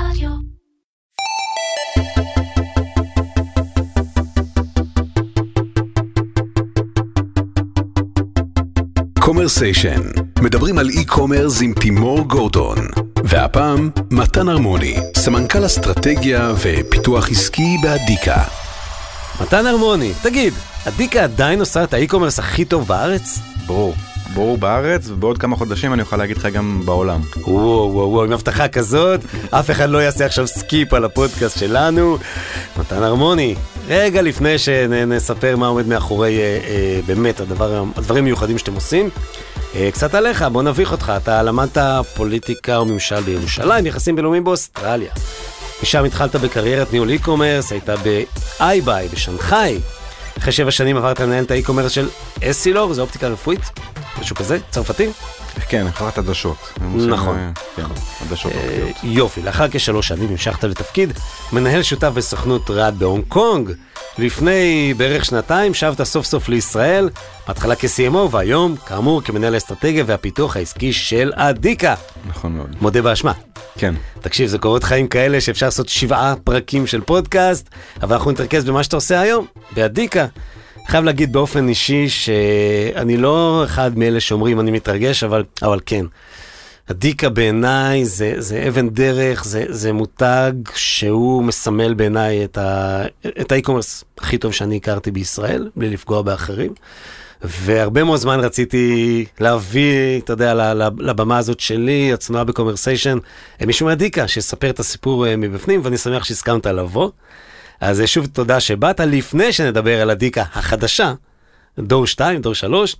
רדיו. קומרסיישן, מדברים על e-commerce עם תימור גורדון. והפעם, מתן הרמוני, סמנכ"ל אסטרטגיה ופיתוח עסקי באדיקה. מתן הרמוני, תגיד, אדיקה עדיין עושה את ה e-commerce הכי טוב בארץ? ברור, ברור בארץ, ובעוד כמה חודשים אני אוכל להגיד לך גם בעולם. וואו וואו וואו, עם הבטחה כזאת, אף אחד לא יעשה עכשיו skip על הפודקאסט שלנו. מתן הרמוני, רגע לפני שנספר מה עומד מאחורי אה, אה, באמת הדבר, הדברים המיוחדים שאתם עושים, אה, קצת עליך, בוא נביך אותך, אתה למדת פוליטיקה וממשל בירושלים, יחסים בינלאומיים באוסטרליה. משם התחלת בקריירת ניהול e-commerce, היית ב- eBay בשנגחאי. אחרי שבע שנים עברת לנהל את ה e-commerce של Essilor, זה אופטיקה רפואית, משהו כזה, צרפתי. כן, חברת עדשות. נכון. אה, כן, עדשות אה, אופטיות. יופי, לאחר כשלוש שנים המשכת לתפקיד מנהל שותף בסוכנות רד בהונג קונג. לפני בערך שנתיים שבת סוף סוף לישראל, בהתחלה כ-CMO והיום, כאמור, כמנהל האסטרטגיה והפיתוח העסקי של אדיקה. נכון מאוד. מודה באשמה. כן. תקשיב, זה קורות חיים כאלה שאפשר לעשות שבעה פרקים של פודקאסט, אבל אנחנו נתרכז במה שאתה עושה היום, באדיקה. חייב להגיד באופן אישי שאני לא אחד מאלה שאומרים אני מתרגש, אבל, אבל כן. אדיקה בעיניי זה, זה אבן דרך, זה, זה מותג שהוא מסמל בעיניי את, ה e-commerce הכי טוב שאני הכרתי בישראל, בלי לפגוע באחרים. והרבה מאוד זמן רציתי להביא, אתה יודע, לבמה הזאת שלי, הצנועה בקומרסיישן, מישהו מאדיקה, שיספר את הסיפור אה, מבפנים, ואני שמח שהסכמת לבוא. אז אה, שוב תודה שבאת. לפני שנדבר על אדיקה החדשה, דור 2, דור 3,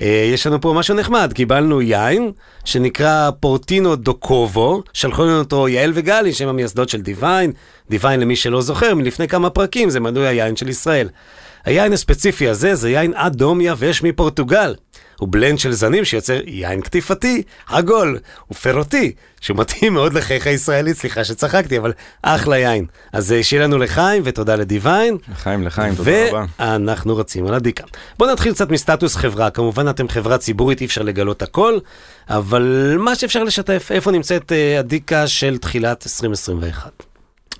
יש לנו פה משהו נחמד, קיבלנו יין שנקרא פורטינו דוקובו, שלחו לנו אותו יעל וגלי, שהם המייסדות של דיוויין. דיוויין, למי שלא זוכר, מלפני כמה פרקים, זה מנוי היין של ישראל. היין הספציפי הזה זה יין אדום יבש מפורטוגל. הוא בלנד של זנים שיוצר יין קטיפתי, עגול ופירותי, שהוא מתאים מאוד לחייך הישראלית, סליחה שצחקתי, אבל אחלה יין. אז אה, שיהיה לנו לחיים ותודה לדיוויין. לחיים, לחיים, תודה רבה. ואנחנו רצים על הדיקה. בואו נתחיל קצת מסטטוס חברה, כמובן אתם חברה ציבורית, אי אפשר לגלות הכל, אבל מה שאפשר לשתף, איפה נמצאת אה, הדיקה של תחילת 2021?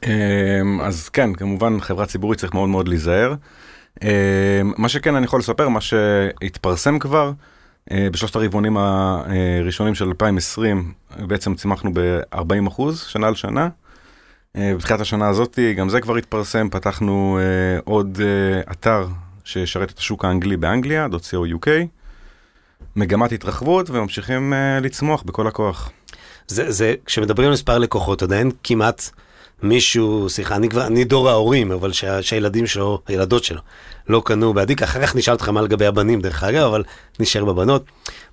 אמ, אז כן, כמובן חברה ציבורית צריך מאוד מאוד להיזהר. אמ, מה שכן אני יכול לספר, מה שהתפרסם כבר, אה, בשלושת הרבעונים הראשונים של 2020, בעצם צמחנו ב-40 שנה על שנה. אה, בתחילת השנה הזאת, גם זה כבר התפרסם, פתחנו אה, עוד אתר שישרת את השוק האנגלי באנגליה, .co.uk. מגמת התרחבות וממשיכים לצמוח בכל הכוח. זה, זה, כשמדברים על מספר לקוחות, עדיין כמעט מישהו, סליחה, אני כבר, אני דור ההורים, אבל שה, שהילדים שלו, הילדות שלו, לא קנו באדיק, אחר כך נשאל אותך מה לגבי הבנים, דרך אגב, אבל נשאר בבנות.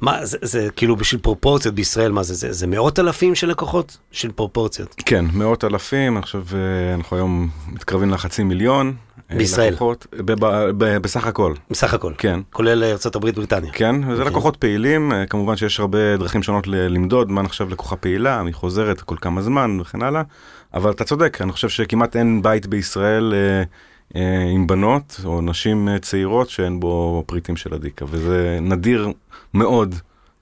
מה, זה, זה כאילו בשביל פרופורציות בישראל, מה זה, זה, זה מאות אלפים של לקוחות? של פרופורציות. כן, מאות אלפים, אני חושב, אה, אנחנו היום מתקרבים לחצי מיליון. אה, בישראל. לקוחות, ב- ב- ב- בסך הכל, בסך הכל. כן. כולל ארה"ב, בריטניה. כן, וזה אוקיי. לקוחות פעילים, אה, כמובן שיש הרבה דרכים שונות למדוד מה נחשב לקוחה פעילה, מי חוזרת כל כמה זמן וכן הלאה, אבל אתה צודק, אני חושב שכמעט אין בית בישראל אה, אה, עם בנות או נשים אה, צעירות שאין בו פריטים של הדיקה, וזה נדיר מאוד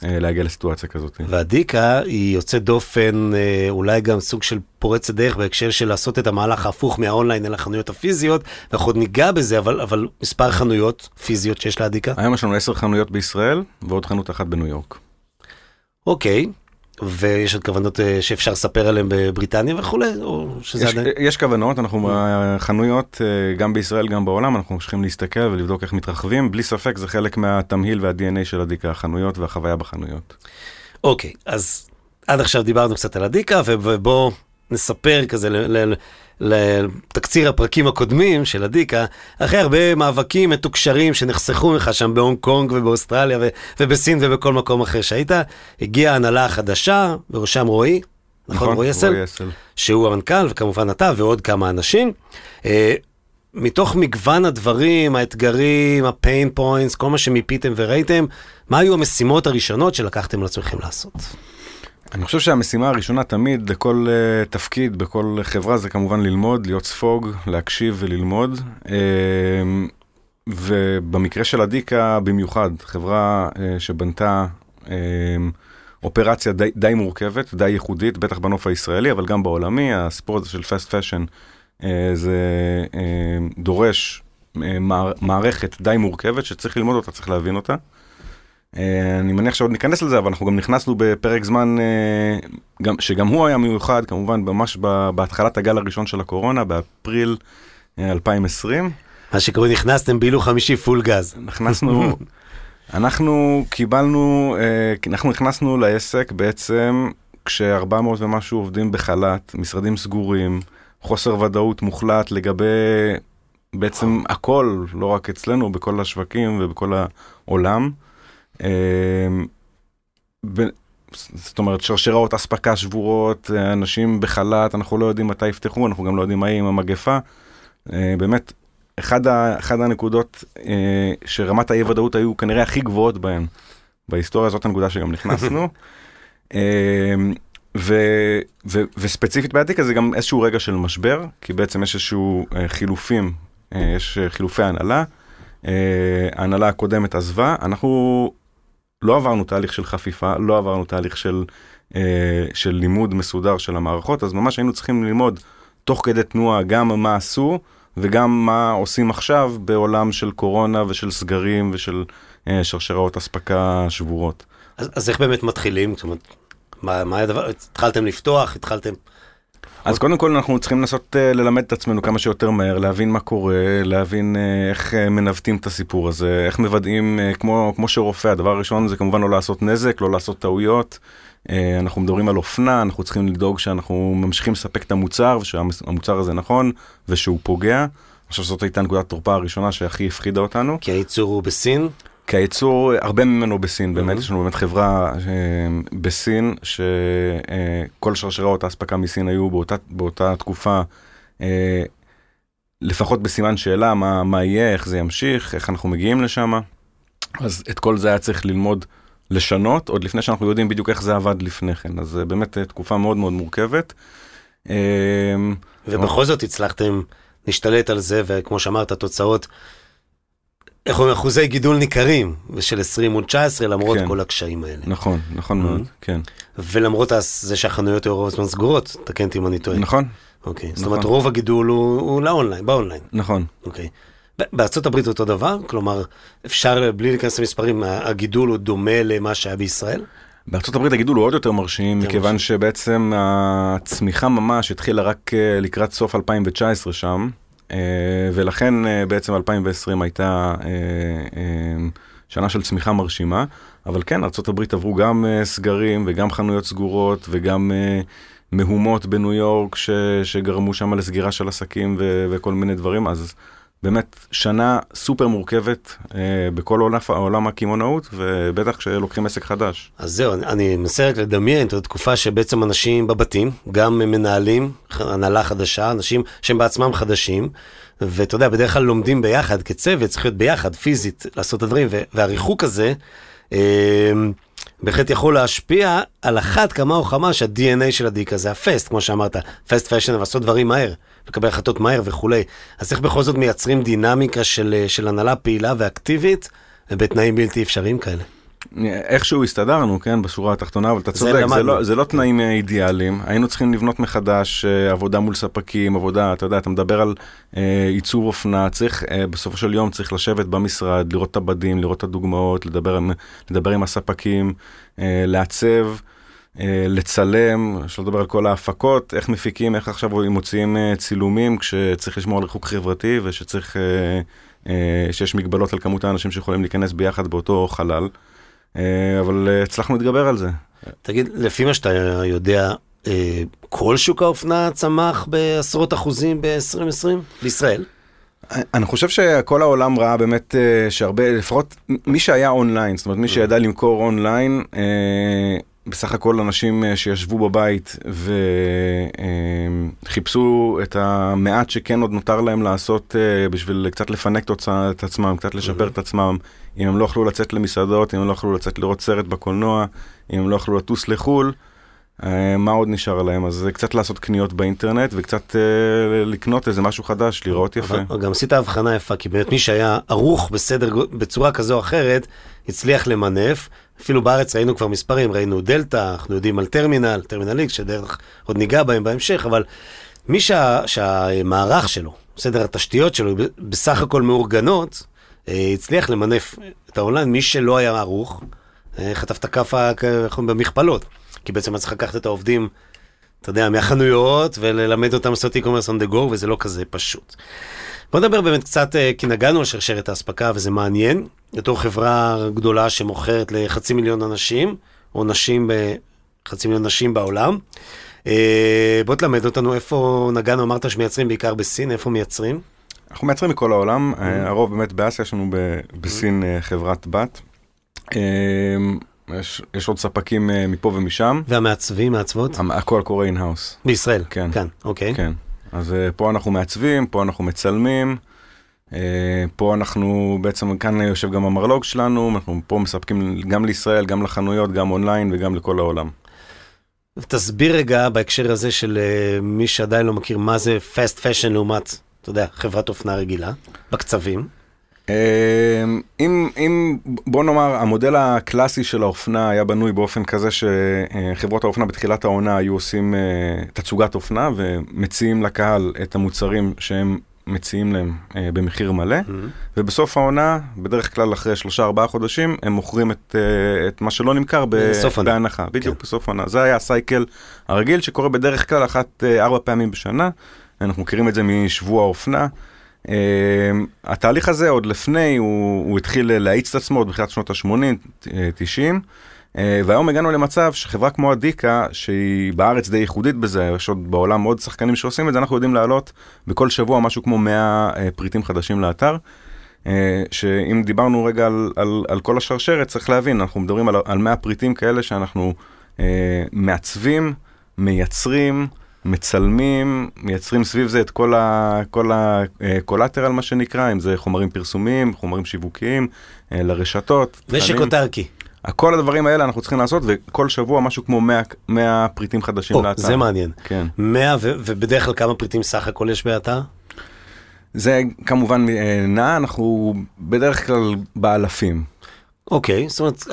אה, להגיע לסיטואציה כזאת. והדיקה היא יוצאת דופן, אה, אולי גם סוג של פורצת דרך בהקשר של לעשות את המהלך ההפוך מהאונליין אל החנויות הפיזיות, ואנחנו עוד ניגע בזה, אבל, אבל מספר חנויות פיזיות שיש להדיקה. היום יש לנו עשר חנויות בישראל ועוד חנות אחת בניו יורק. אוקיי, ויש עוד כוונות אה, שאפשר לספר עליהן בבריטניה וכולי, או שזה יש, עדיין... יש כוונות, אנחנו בחנויות, אה, גם בישראל, גם בעולם, אנחנו ממשיכים להסתכל ולבדוק איך מתרחבים, בלי ספק זה חלק מהתמהיל וה-DNA של הדיקה, החנויות והחוויה בחנויות. אוקיי, אז עד עכשיו דיברנו קצת על הדיקה, ובואו נספר כזה לתקציר הפרקים הקודמים של הדיקה, אחרי הרבה מאבקים מתוקשרים שנחסכו ממך שם בהונג קונג ובאוסטרליה ו- ובסין ובכל מקום אחר שהיית, הגיעה ההנהלה החדשה, בראשם רועי, נכון, רועי אסל, רועי אסל. שהוא המנכ"ל, וכמובן אתה ועוד כמה אנשים. אה, מתוך מגוון הדברים, האתגרים, הפיין פוינטס, כל מה שמיפיתם וראיתם, מה היו המשימות הראשונות שלקחתם על עצמכם לעשות? אני חושב שהמשימה הראשונה תמיד לכל uh, תפקיד בכל חברה זה כמובן ללמוד, להיות ספוג, להקשיב וללמוד. Uh, ובמקרה של הדיקה במיוחד, חברה uh, שבנתה uh, אופרציה די, די מורכבת, די ייחודית, בטח בנוף הישראלי, אבל גם בעולמי, הסיפור הזה של fast fashion, זה דורש מערכת די מורכבת שצריך ללמוד אותה, צריך להבין אותה. אה, אני מניח שעוד ניכנס לזה, אבל אנחנו גם נכנסנו בפרק זמן אה, גם, שגם הוא היה מיוחד, כמובן ממש בהתחלת הגל הראשון של הקורונה, באפריל 2020. אה, מה שקורה, נכנסתם בהילוך חמישי פול גז. נכנסנו, אנחנו קיבלנו, אנחנו נכנסנו לעסק בעצם כש-400 ומשהו עובדים בחל"ת, משרדים סגורים, חוסר ודאות מוחלט לגבי בעצם הכל, לא רק אצלנו, בכל השווקים ובכל העולם. אמ, זאת אומרת, שרשראות אספקה שבורות, אנשים בחל"ת, אנחנו לא יודעים מתי יפתחו, אנחנו גם לא יודעים מה יהיה עם המגפה. אה, באמת, אחד, ה, אחד הנקודות אה, שרמת האי ודאות היו כנראה הכי גבוהות בהן בהיסטוריה, זאת הנקודה שגם נכנסנו. אמ, ו, ו, וספציפית בעתיקה זה גם איזשהו רגע של משבר, כי בעצם יש איזשהו אה, חילופים, יש חילופי הנהלה. ההנהלה הקודמת עזבה, אנחנו לא עברנו תהליך של חפיפה, לא עברנו תהליך של, אה, של לימוד מסודר של המערכות, אז ממש היינו צריכים ללמוד תוך כדי תנועה גם מה עשו וגם מה עושים עכשיו בעולם של קורונה ושל סגרים ושל אה, שרשראות אספקה שבורות. אז, אז איך באמת מתחילים? זאת אומרת, מה, מה הדבר? התחלתם לפתוח? התחלתם... אז קודם כל אנחנו צריכים לנסות uh, ללמד את עצמנו כמה שיותר מהר, להבין מה קורה, להבין uh, איך uh, מנווטים את הסיפור הזה, איך מוודאים, כמו, כמו שרופא, הדבר הראשון זה כמובן לא לעשות נזק, לא לעשות טעויות. אנחנו מדברים על אופנה, אנחנו צריכים לדאוג שאנחנו ממשיכים לספק את המוצר, ושהמוצר הזה נכון, ושהוא פוגע. אני חושב שזאת הייתה נקודת תורפה הראשונה שהכי הפחידה אותנו. כי הייצור הוא בסין? כי הייצור, הרבה ממנו בסין, באמת, יש לנו באמת חברה אה, בסין, שכל שרשראות האספקה מסין היו באותה, באותה תקופה, אה, לפחות בסימן שאלה, מה, מה יהיה, איך זה ימשיך, איך אנחנו מגיעים לשם. אז את כל זה היה צריך ללמוד לשנות, עוד לפני שאנחנו יודעים בדיוק איך זה עבד לפני כן. אז באמת תקופה מאוד מאוד מורכבת. ובכל זאת הצלחתם להשתלט על זה, וכמו שאמרת, התוצאות איך אומרים, אחוזי גידול ניכרים, ושל 20 מול 19, למרות כן. כל הקשיים האלה. נכון, נכון מאוד, mm-hmm. כן. ולמרות זה שהחנויות היו רוב הזמן סגורות, תקן אותי אם אני טועה. נכון. אוקיי, נכון. זאת אומרת, רוב הגידול הוא, הוא לאונליין, באונליין. נכון. אוקיי. בארצות הברית אותו דבר? כלומר, אפשר, בלי להיכנס למספרים, הגידול הוא דומה למה שהיה בישראל? בארצות הברית הגידול הוא עוד יותר מרשים, מכיוון מרשים. שבעצם הצמיחה ממש התחילה רק אה, לקראת סוף 2019 שם. אה, ולכן אה, בעצם 2020 הייתה אה, שנה של צמיחה מרשימה, אבל כן, ארה"ב עברו גם סגרים וגם חנויות סגורות וגם מהומות בניו יורק ש, שגרמו שם לסגירה של עסקים ו, וכל מיני דברים, אז באמת שנה סופר מורכבת אה, בכל עולם, עולם הקמעונאות, ובטח כשלוקחים עסק חדש. אז זהו, אני, אני מנסה רק לדמיין את התקופה שבעצם אנשים בבתים, גם מנהלים, הנהלה חדשה, אנשים שהם בעצמם חדשים, ואתה יודע, בדרך כלל לומדים ביחד כצוות, צריך להיות ביחד, פיזית, לעשות את הדברים, והריחוק הזה, אה, בהחלט יכול להשפיע על אחת כמה או כמה שה-DNA של הדיקה זה הפסט, כמו שאמרת, fast fashion, לעשות דברים מהר. לקבל החלטות מהר וכולי. אז איך בכל זאת מייצרים דינמיקה של, של הנהלה פעילה ואקטיבית בתנאים בלתי אפשריים כאלה? איכשהו הסתדרנו, כן, בשורה התחתונה, אבל אתה צודק, זה, לא, זה לא תנאים אה, אידיאליים. היינו צריכים לבנות מחדש אה, עבודה מול ספקים, עבודה, אתה יודע, אתה מדבר על אה, עיצוב אופנה, צריך, אה, בסופו של יום צריך לשבת במשרד, לראות את הבדים, לראות את הדוגמאות, לדבר, לדבר עם הספקים, אה, לעצב. אה, לצלם, שלא לדבר על כל ההפקות, איך מפיקים, איך עכשיו מוציאים אה, צילומים כשצריך לשמור על ריחוק חברתי ושצריך, אה, שיש מגבלות על כמות האנשים שיכולים להיכנס ביחד באותו חלל, אבל הצלחנו להתגבר על זה. תגיד, לפי מה שאתה יודע, כל שוק האופנה צמח בעשרות אחוזים ב-2020 בישראל? אני חושב שכל העולם ראה באמת שהרבה, לפחות מי שהיה אונליין, זאת אומרת מי שידע למכור אונליין, בסך הכל אנשים אה, שישבו בבית וחיפשו את המעט שכן עוד נותר להם לעשות אה, בשביל קצת לפנק את עצמם, קצת לשפר את עצמם. אם הם לא יכלו לצאת למסעדות, אם הם לא יכלו לצאת לראות סרט בקולנוע, אם הם לא יכלו לטוס לחו"ל, אה, מה עוד נשאר להם? אז קצת לעשות קניות באינטרנט וקצת לקנות איזה משהו חדש, לראות יפה. אבל גם עשית הבחנה יפה, כי באמת מי שהיה ערוך בסדר, בצורה כזו או אחרת, הצליח למנף, אפילו בארץ ראינו כבר מספרים, ראינו דלתא, אנחנו יודעים על טרמינל, טרמינל X, שדרך עוד ניגע בהם בהמשך, אבל מי שה, שהמערך שלו, סדר התשתיות שלו, בסך הכל מאורגנות, אה, הצליח למנף את האונליין, מי שלא היה ערוך, אה, חטף את הכאפה במכפלות. כי בעצם היה צריך לקחת את העובדים, אתה יודע, מהחנויות, וללמד אותם לעשות e-commerce on the go, וזה לא כזה פשוט. בוא נדבר באמת קצת, אה, כי נגענו על שרשרת האספקה, וזה מעניין. בתור חברה גדולה שמוכרת לחצי מיליון אנשים, או נשים. חצי מיליון נשים בעולם. אה, בוא תלמד אותנו איפה נגענו, אמרת שמייצרים בעיקר בסין, איפה מייצרים? אנחנו מייצרים מכל העולם, אה, הרוב באמת באסיה, יש לנו ב- בסין אה, חברת בת. יש, יש עוד ספקים מפה ומשם, והמעצבים, מעצבות? המ- הכל קורה in-house. בישראל. כן. כאן, אוקיי. כן. אז אה, פה אנחנו מעצבים, פה אנחנו מצלמים, אה, פה אנחנו בעצם, כאן יושב גם המרלוג שלנו, אנחנו פה מספקים גם לישראל, גם לחנויות, גם אונליין וגם לכל העולם. תסביר רגע בהקשר הזה של אה, מי שעדיין לא מכיר מה זה fast fashion לעומת, אתה יודע, חברת אופנה רגילה, בקצבים. אה, אם, אם, בוא נאמר, המודל הקלאסי של האופנה היה בנוי באופן כזה שחברות האופנה בתחילת העונה היו עושים אה, תצוגת אופנה ומציעים לקהל את המוצרים שהם מציעים להם אה, במחיר מלא, ובסוף העונה, בדרך כלל אחרי שלושה ארבעה חודשים, הם מוכרים את, אה, את מה שלא נמכר ב-. בהנחה, בדיוק כן. בסוף עונה. זה היה הסייקל הרגיל שקורה בדרך כלל אחת אה, ארבע פעמים בשנה, אנחנו מכירים את זה משבוע האופנה. Uh, התהליך הזה עוד לפני, הוא, הוא התחיל להאיץ את עצמו עוד בתחילת שנות ה-80, 90, uh, והיום הגענו למצב שחברה כמו אדיקה, שהיא בארץ די ייחודית בזה, יש עוד בעולם עוד שחקנים שעושים את זה, אנחנו יודעים להעלות בכל שבוע משהו כמו 100 uh, פריטים חדשים לאתר. Uh, שאם דיברנו רגע על, על, על כל השרשרת, צריך להבין, אנחנו מדברים על, על 100 פריטים כאלה שאנחנו uh, מעצבים, מייצרים, מצלמים, מייצרים סביב זה את כל ה- כל הקולטרל, מה שנקרא, אם זה חומרים פרסומיים, חומרים שיווקיים, אה, לרשתות. נשק. אוטרקי. כל הדברים האלה אנחנו צריכים לעשות, וכל שבוע משהו כמו 100, 100 פריטים חדשים או, לאתר. זה מעניין. כן. 100 ו- ובדרך כלל כמה פריטים סך הכל יש באתר? זה כמובן אה, נע, אנחנו בדרך כלל באלפים. אוקיי, זאת אומרת,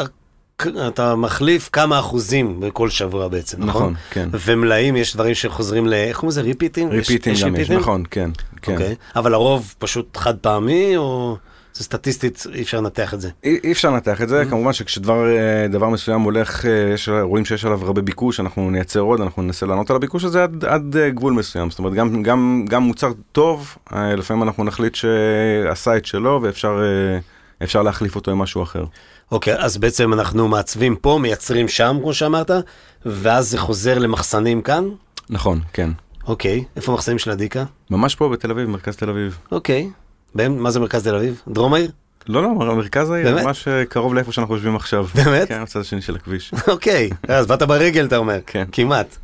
אתה מחליף כמה אחוזים בכל שבוע בעצם, נכון? נכון, כן. ומלאים, יש דברים שחוזרים ל... איך קוראים לזה? ריפיטים? ריפיטים גם יש? נכון, כן. כן. אוקיי, אבל הרוב פשוט חד פעמי, או זה סטטיסטית, אי אפשר לנתח את זה? אי אי אפשר לנתח את זה, Mm-hmm. כמובן שכשדבר אה, מסוים הולך, אה, יש, רואים שיש עליו הרבה ביקוש, אנחנו נייצר עוד, אנחנו ננסה לענות על הביקוש הזה עד, עד אה, גבול מסוים. זאת אומרת, גם, גם, גם מוצר טוב, לפעמים אנחנו נחליט שעשה את שלו ואפשר אפשר להחליף אותו עם משהו אחר. אוקיי, אז בעצם אנחנו מעצבים פה, מייצרים שם, כמו שאמרת, ואז זה חוזר למחסנים כאן? נכון, כן. אוקיי, איפה המחסנים של הדיקה? ממש פה בתל אביב, מרכז תל אביב. אוקיי. בהם, מה זה מרכז תל אביב? דרום העיר? לא, לא, מרכז העיר, באמת? ממש אה, קרוב לאיפה שאנחנו יושבים עכשיו. באמת? כן, בצד השני של הכביש. אוקיי, אז באת ברגל, אתה אומר. כן. כמעט.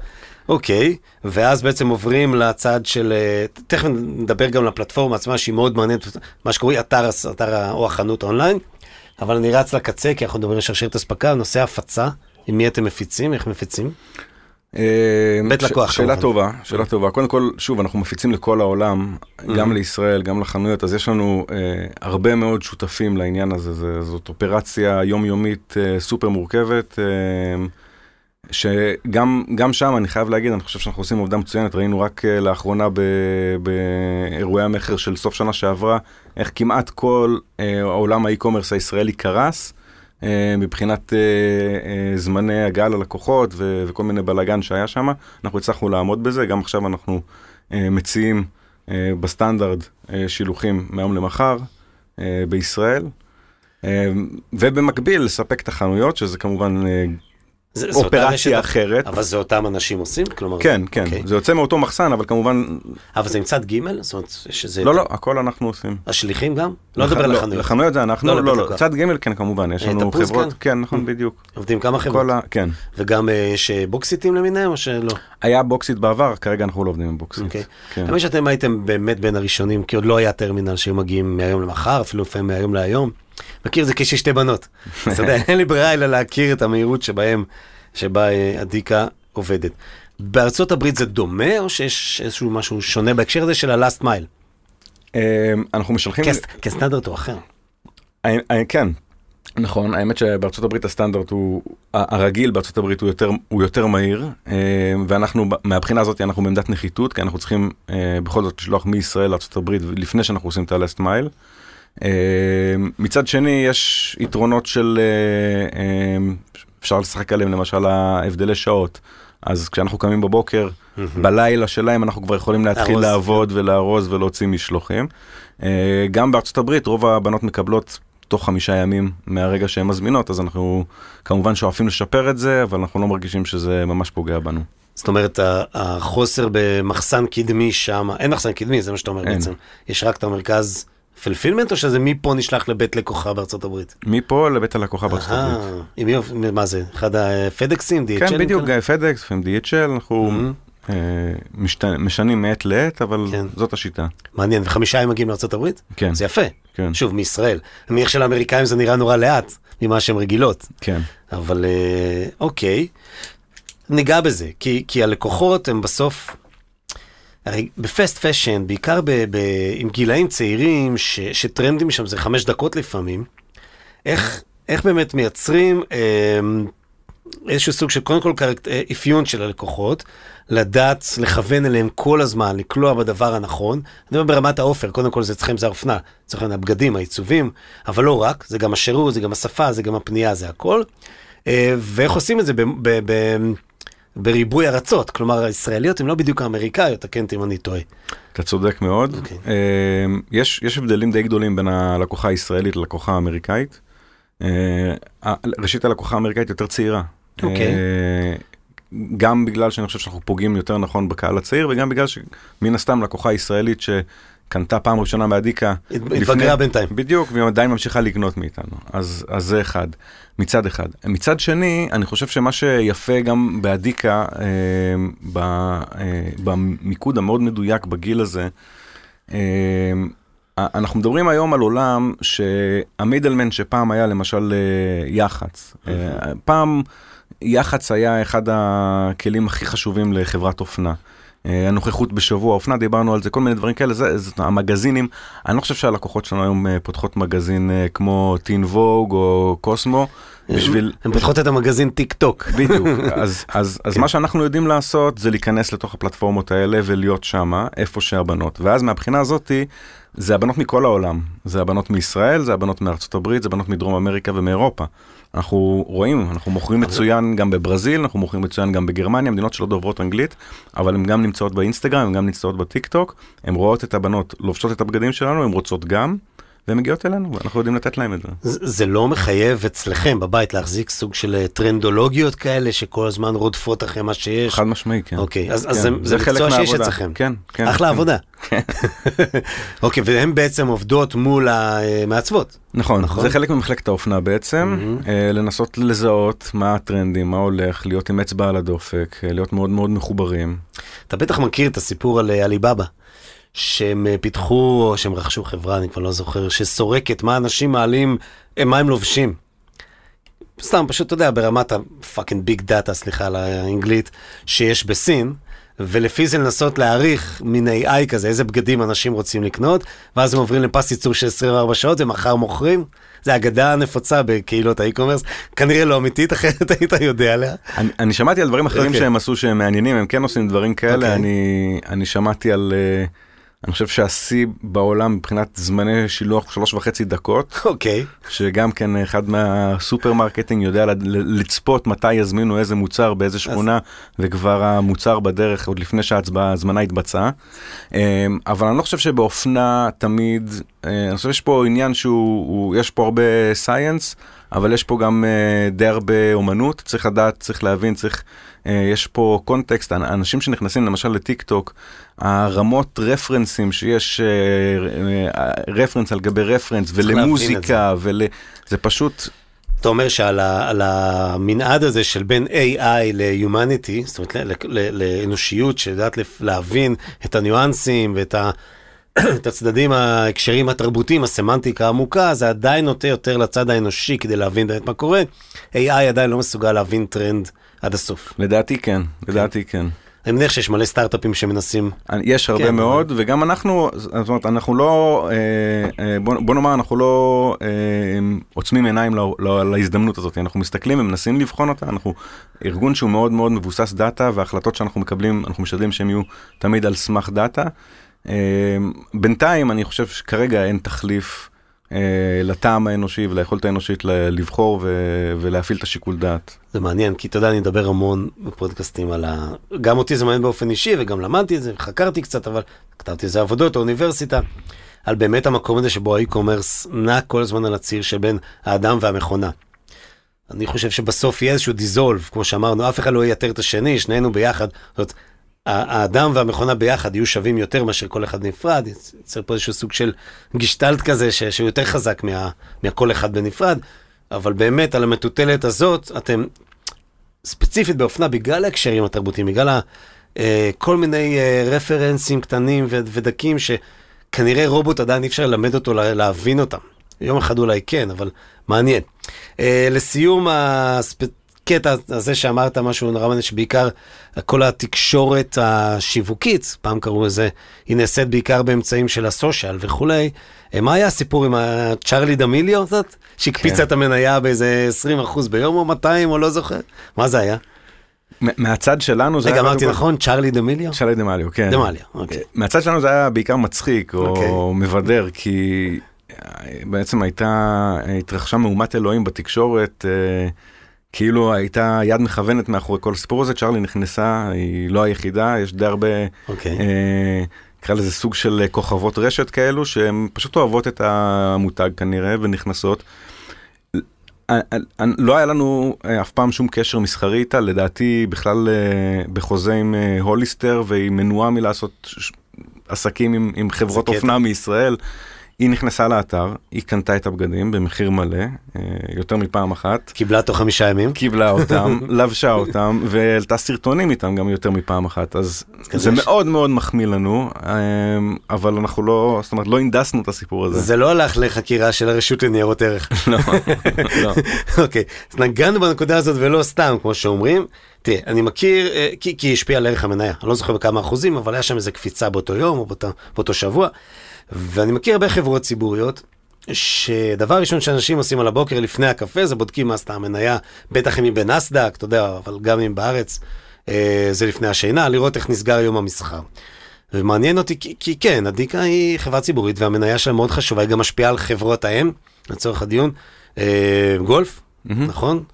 אוקיי, ואז בעצם עוברים לצד של... אה, תכף נדבר גם על הפלטפורמה עצמה, שהיא מאוד מעניינת, מה שקוראים אתר, אתר או החנות אונליין, אבל אני רץ לקצה, כי אנחנו מדברים על שרשרת אספקה, נושא הפצה, עם מי אתם מפיצים, איך מפיצים? אה, בית לקוח, שאלה. טובה, שאלה טובה. קודם כל, שוב, אנחנו מפיצים לכל העולם, Mm-hmm. גם לישראל, גם לחנויות, אז יש לנו אה, הרבה מאוד שותפים לעניין הזה. זה- זאת אופרציה יומיומית אה, סופר מורכבת, שגם גם שם, אני חייב להגיד, אני חושב שאנחנו עושים עבודה מצוינת. ראינו רק אה, לאחרונה באירועי המכר של סוף שנה שעברה, איך כמעט כל אה, עולם האי-קומרס הישראלי קרס. אה, מבחינת אה, אה, זמני הגעה ללקוחות ו- וכל מיני בלאגן שהיה שם, אנחנו הצלחנו לעמוד בזה, גם עכשיו אנחנו אה, מציעים אה, בסטנדרט אה, שילוחים מהיום למחר אה, בישראל, אה, ובמקביל לספק את החנויות, שזה כמובן אה, זה- זה אופרציה רשת, אחרת. אבל זה אותם אנשים עושים? כלומר, כן, כן, אוקיי. זה יוצא מאותו מחסן, אבל כמובן, אבל זה עם צד ג'? זאת אומרת, יש איזה... לא, לא, הכל אנחנו עושים. השליחים גם? לא נדבר על לח- החנויות. לחנויות זה אנחנו, לא לא, לא, לקוח. צד ג' כן כמובן, יש אה, לנו חברות, כן? כן, נכון, בדיוק. עובדים כמה חברות? ה... כן. וגם אה, יש אה, בוקסיט'ים למיניהם, או שלא? היה בוקסיט בעבר, כרגע אנחנו לא עובדים עם בוקסיט. אוקיי. כן. האמת שאתם הייתם באמת בין הראשונים, כי עוד לא היה טרמינל שהיו מגיעים מהיום למחר, אפילו לפעמים מהיום להיום. מכיר את זה כי יש לי שתי בנות. אז אתה יודע, אין לי ברירה אלא להכיר את המהירות שבהם, שבה אה, הדיקה עובדת. בארצות הברית זה דומה, או שיש איזשהו משהו שונה בהקשר הזה של ה-last mile? אה, אנחנו משלחים, הסטנדרט הוא אחר. אה, אה, כן, נכון, האמת שבארצות הברית הסטנדרט הוא, הרגיל בארצות הברית הוא יותר, הוא יותר מהיר, אה, ואנחנו, מהבחינה הזאת אנחנו בעמדת נחיתות, כי אנחנו צריכים אה, בכל זאת לשלוח מישראל לארצות הברית לפני שאנחנו עושים את הלסט מייל. אה, מצד שני, יש יתרונות של, אה, אה, אפשר לשחק עליהם, למשל ההבדלי שעות. אז כשאנחנו קמים בבוקר, בלילה שלהם אנחנו כבר יכולים להתחיל לארוז. לעבוד ולארוז ולהוציא משלוחים. גם בארצות הברית רוב הבנות מקבלות תוך חמישה ימים מהרגע שהן מזמינות, אז אנחנו כמובן שואפים לשפר את זה, אבל אנחנו לא מרגישים שזה ממש פוגע בנו. זאת אומרת, החוסר במחסן קדמי שם, אין מחסן קדמי, זה מה שאתה אומר אין. בעצם. יש רק את המרכז פלפילמנט, או שזה מפה נשלח לבית לקוחה בארצות הברית? מפה לבית הלקוחה בארצות אהה, הברית. עם מי, מה זה? אחד הפדקסים? DHL? כן, בדיוק? פדקס, לפעמים DHL, אנחנו אה, משנים מעת לעת, אבל כן. זאת השיטה. מעניין, וחמישה הם מגיעים לארצות הברית? כן, זה יפה. כן, שוב, מישראל. אני מניח שלאמריקאים זה נראה נורא לאט ממה שהן רגילות. כן. אבל אה, אוקיי, ניגע בזה, כי, כי הלקוחות הם בסוף, הרי בפסט פשן, בעיקר ב, ב, עם גילאים צעירים, ש, שטרנדים שם זה חמש דקות לפעמים, איך, איך באמת מייצרים אה, איזשהו סוג של קודם כל קרקט, אה, אפיון של הלקוחות, לדעת לכוון אליהם כל הזמן, לקלוע בדבר הנכון. אני אומר ברמת האופר, קודם כל זה אצלכם זה האופנה, להיות הבגדים, העיצובים, אבל לא רק, זה גם השירות, זה גם השפה, זה גם הפנייה, זה הכל. אה, ואיך עושים את זה ב- ב- ב- בריבוי ארצות, כלומר הישראליות הן לא בדיוק האמריקאיות, תקן אותי אם אני טועה. אתה צודק מאוד. אוקיי. אה, יש, יש הבדלים די גדולים בין הלקוחה הישראלית ללקוחה האמריקאית. אה, ראשית, הלקוחה האמריקאית יותר צעירה. אוקיי. אה, גם בגלל שאני חושב שאנחנו פוגעים יותר נכון בקהל הצעיר, וגם בגלל שמן הסתם לקוחה ישראלית שקנתה פעם ראשונה מאדיקה. התבגרה בינתיים. בדיוק, והיא עדיין ממשיכה לקנות מאיתנו. אז, אז זה אחד, מצד אחד. מצד שני, אני חושב שמה שיפה גם באדיקה, אה, ב, אה, במיקוד המאוד מדויק בגיל הזה, אה, אנחנו מדברים היום על עולם שהמידלמן שפעם היה למשל אה, יח"צ. אה, פעם יח"צ היה אחד הכלים הכי חשובים לחברת אופנה. אה, הנוכחות בשבוע האופנה, דיברנו על זה, כל מיני דברים כאלה, זה, זה המגזינים, אני לא חושב שהלקוחות שלנו היום אה, פותחות מגזין אה, כמו טין ווג או קוסמו, בשביל... הן פותחות את המגזין טיק טוק. בדיוק, אז, אז, אז מה שאנחנו יודעים לעשות זה להיכנס לתוך הפלטפורמות האלה ולהיות שמה, איפה שהבנות. ואז מהבחינה הזאתי, זה הבנות מכל העולם. זה הבנות מישראל, זה הבנות מארצות הברית, זה הבנות מדרום אמריקה ומאירופה. אנחנו רואים, אנחנו מוכרים מצוין גם בברזיל, אנחנו מוכרים מצוין גם בגרמניה, מדינות שלא דוברות אנגלית, אבל הן גם נמצאות באינסטגרם, הן גם נמצאות בטיק טוק, הן רואות את הבנות לובשות את הבגדים שלנו, הן רוצות גם, והן מגיעות אלינו, ואנחנו יודעים לתת להן את זה. זה זה לא מחייב אצלכם בבית להחזיק סוג של אה, טרנדולוגיות כאלה שכל הזמן רודפות אחרי מה שיש? חד משמעי, כן. אוקיי, אז, כן, אז זה, זה חלק מקצוע שיש. אצלכם. כן, כן. אחלה כן. עבודה. אוקיי, והן בעצם עובדות מול המעצבות. נכון, נכון? זה חלק ממחלקת האופנה בעצם, אה, לנסות לזהות מה הטרנדים, מה הולך, להיות עם אצבע על הדופק, אה, להיות מאוד מאוד מחוברים. אתה בטח מכיר את הסיפור על אה, עליבאבא, שהם אה, פיתחו, או שהם רכשו חברה, אני כבר לא זוכר, שסורקת מה אנשים מעלים, אה, מה הם לובשים. סתם, פשוט, אתה יודע, ברמת ה fucking big data, סליחה על האנגלית, שיש בסין, ולפי זה לנסות להעריך מין AI כזה, איזה בגדים אנשים רוצים לקנות, ואז הם עוברים לפס ייצור של 24 שעות ומחר מוכרים. זה אגדה נפוצה בקהילות ה e-commerce, כנראה לא אמיתית, אחרת היית יודע עליה. אני, אני שמעתי על דברים אחרים אוקיי. שהם עשו שהם מעניינים, הם כן עושים דברים כאלה, אוקיי. אני, אני שמעתי על, אה, אני חושב שהשיא בעולם מבחינת זמני שילוח שלוש וחצי דקות, אוקיי. שגם כן אחד מהסופרמרקטים יודע לצפות מתי יזמינו איזה מוצר באיזה שכונה, וכבר המוצר בדרך עוד לפני שההזמנה התבצעה. אה, אבל אני לא חושב שבאופנה תמיד, אה, אני חושב שיש פה עניין שהוא, הוא- יש פה הרבה science, אבל יש פה גם אה, די הרבה אומנות, צריך לדעת, צריך להבין, צריך, יש פה context, אנ- אנשים שנכנסים למשל לטיק טוק, הרמות רפרנסים שיש, אה, אה, רפרנס על גבי רפרנס, ולמוזיקה, ול... זה פשוט, אתה אומר שעל ה, על המנעד הזה של בין AI ל-humanity, זאת אומרת ל- ל- לאנושיות שיודעת להבין את הניואנסים ואת ה, את הצדדים ההקשרים התרבותיים, הסמנטיקה העמוקה, זה עדיין נוטה יותר לצד האנושי כדי להבין באמת מה קורה. AI עדיין לא מסוגל להבין טרנד עד הסוף. לדעתי כן, לדעתי כן. אני מניח שיש מלא סטארט-אפים שמנסים, יש הרבה כן, מאוד, וגם אנחנו, זאת אומרת, אנחנו לא, אה, אה, בוא בוא נאמר, אנחנו לא אה, עוצמים עיניים לה- לה- להזדמנות הזאת, אנחנו מסתכלים ומנסים לבחון אותה, אנחנו ארגון שהוא מאוד מאוד מבוסס דאטה, וההחלטות שאנחנו מקבלים, אנחנו משתדלים שהם יהיו תמיד על סמך דאטה. בינתיים אני חושב שכרגע אין תחליף. אה, לטעם האנושי וליכולת האנושית לבחור ו- ולהפעיל את השיקול דעת. זה מעניין, כי אתה יודע, אני מדבר המון בפודקאסטים על ה... גם אותי זה מעניין באופן אישי, וגם למדתי את זה, חקרתי קצת, אבל כתבתי איזה עבודות, האוניברסיטה, על באמת המקום הזה שבו האי-קומרס נע כל הזמן על הציר שבין האדם והמכונה. אני חושב שבסוף יהיה איזשהו דיזולב, כמו שאמרנו, אף אחד לא ייתר את השני, שנינו ביחד. זאת אומרת, האדם והמכונה ביחד יהיו שווים יותר מאשר כל אחד נפרד, יצא פה איזשהו סוג של גשטלט כזה ש- שהוא יותר חזק מה, מהכל אחד בנפרד, אבל באמת על המטוטלת הזאת, אתם ספציפית באופנה, בגלל ההקשרים התרבותיים, בגלל ה, אה, כל מיני אה, רפרנסים קטנים ו- ודקים, שכנראה רובוט עדיין אי אפשר ללמד אותו לה- להבין אותם. יום אחד אולי כן, אבל מעניין. אה, לסיום הקטע הזה שאמרת משהו נורא מעניין, שבעיקר כל התקשורת השיווקית, פעם קראו לזה, היא נעשית בעיקר באמצעים של הסושיאל וכולי. אה, מה היה הסיפור עם הצ'רלי דמיליו הזאת? שהקפיצה כן. את המניה באיזה 20% ביום או 200 או לא זוכר? מה זה היה? מהצד שלנו זה רגע, היה אמרתי קודם כל- נכון? צ'רלי דמיליו? שלי דמליו, כן. דמליו, אוקיי. מהצד שלנו זה היה בעיקר מצחיק או אוקיי. מבדר, כי אה, בעצם הייתה, התרחשה מהומת אלוהים בתקשורת, אה, כאילו הייתה יד מכוונת מאחורי כל הסיפור הזה, צ'רלי נכנסה, היא לא היחידה, יש די הרבה, אוקיי. אה, נקרא לזה סוג של כוכבות רשת כאלו, שהן פשוט אוהבות את המותג כנראה ונכנסות. אה, אה, לא היה לנו אה, אף פעם שום קשר מסחרי איתה, לדעתי בכלל אה, בחוזה עם אה, הוליסטר והיא מנועה מלעשות עסקים עם, עם חברות. אופנה מישראל. היא נכנסה לאתר, היא קנתה את הבגדים במחיר מלא, אה, יותר מפעם אחת, קיבלה תוך חמישה ימים. קיבלה אותם, לבשה אותם, והעלתה סרטונים איתם גם יותר מפעם אחת, אז זה יש- מאוד מאוד מחמיא לנו, אה, אבל אנחנו לא, זאת אומרת, לא הנדסנו את הסיפור הזה. זה לא הלך לחקירה של הרשות לניירות ערך. לא, לא. אוקיי, אז נגענו בנקודה הזאת ולא סתם, כמו שאומרים. תראה, אני מכיר, אה, כי, כי היא השפיעה על ערך המניה, אני לא זוכר בכמה אחוזים, אבל היה שם איזה קפיצה באותו יום או באותו, באותו שבוע. ואני מכיר הרבה חברות ציבוריות, שדבר ראשון שאנשים עושים על הבוקר לפני הקפה, זה בודקים מה עשתה המניה, בטח אם היא בנסדק, אתה יודע, אבל גם אם בארץ, אה, זה לפני השינה, לראות איך נסגר יום המסחר. ומעניין אותי, כי, כי כן, הדיקה היא חברה ציבורית והמניה שלה מאוד חשובה, היא גם משפיעה על חברות האם, לצורך הדיון, אה, גולף, נכון?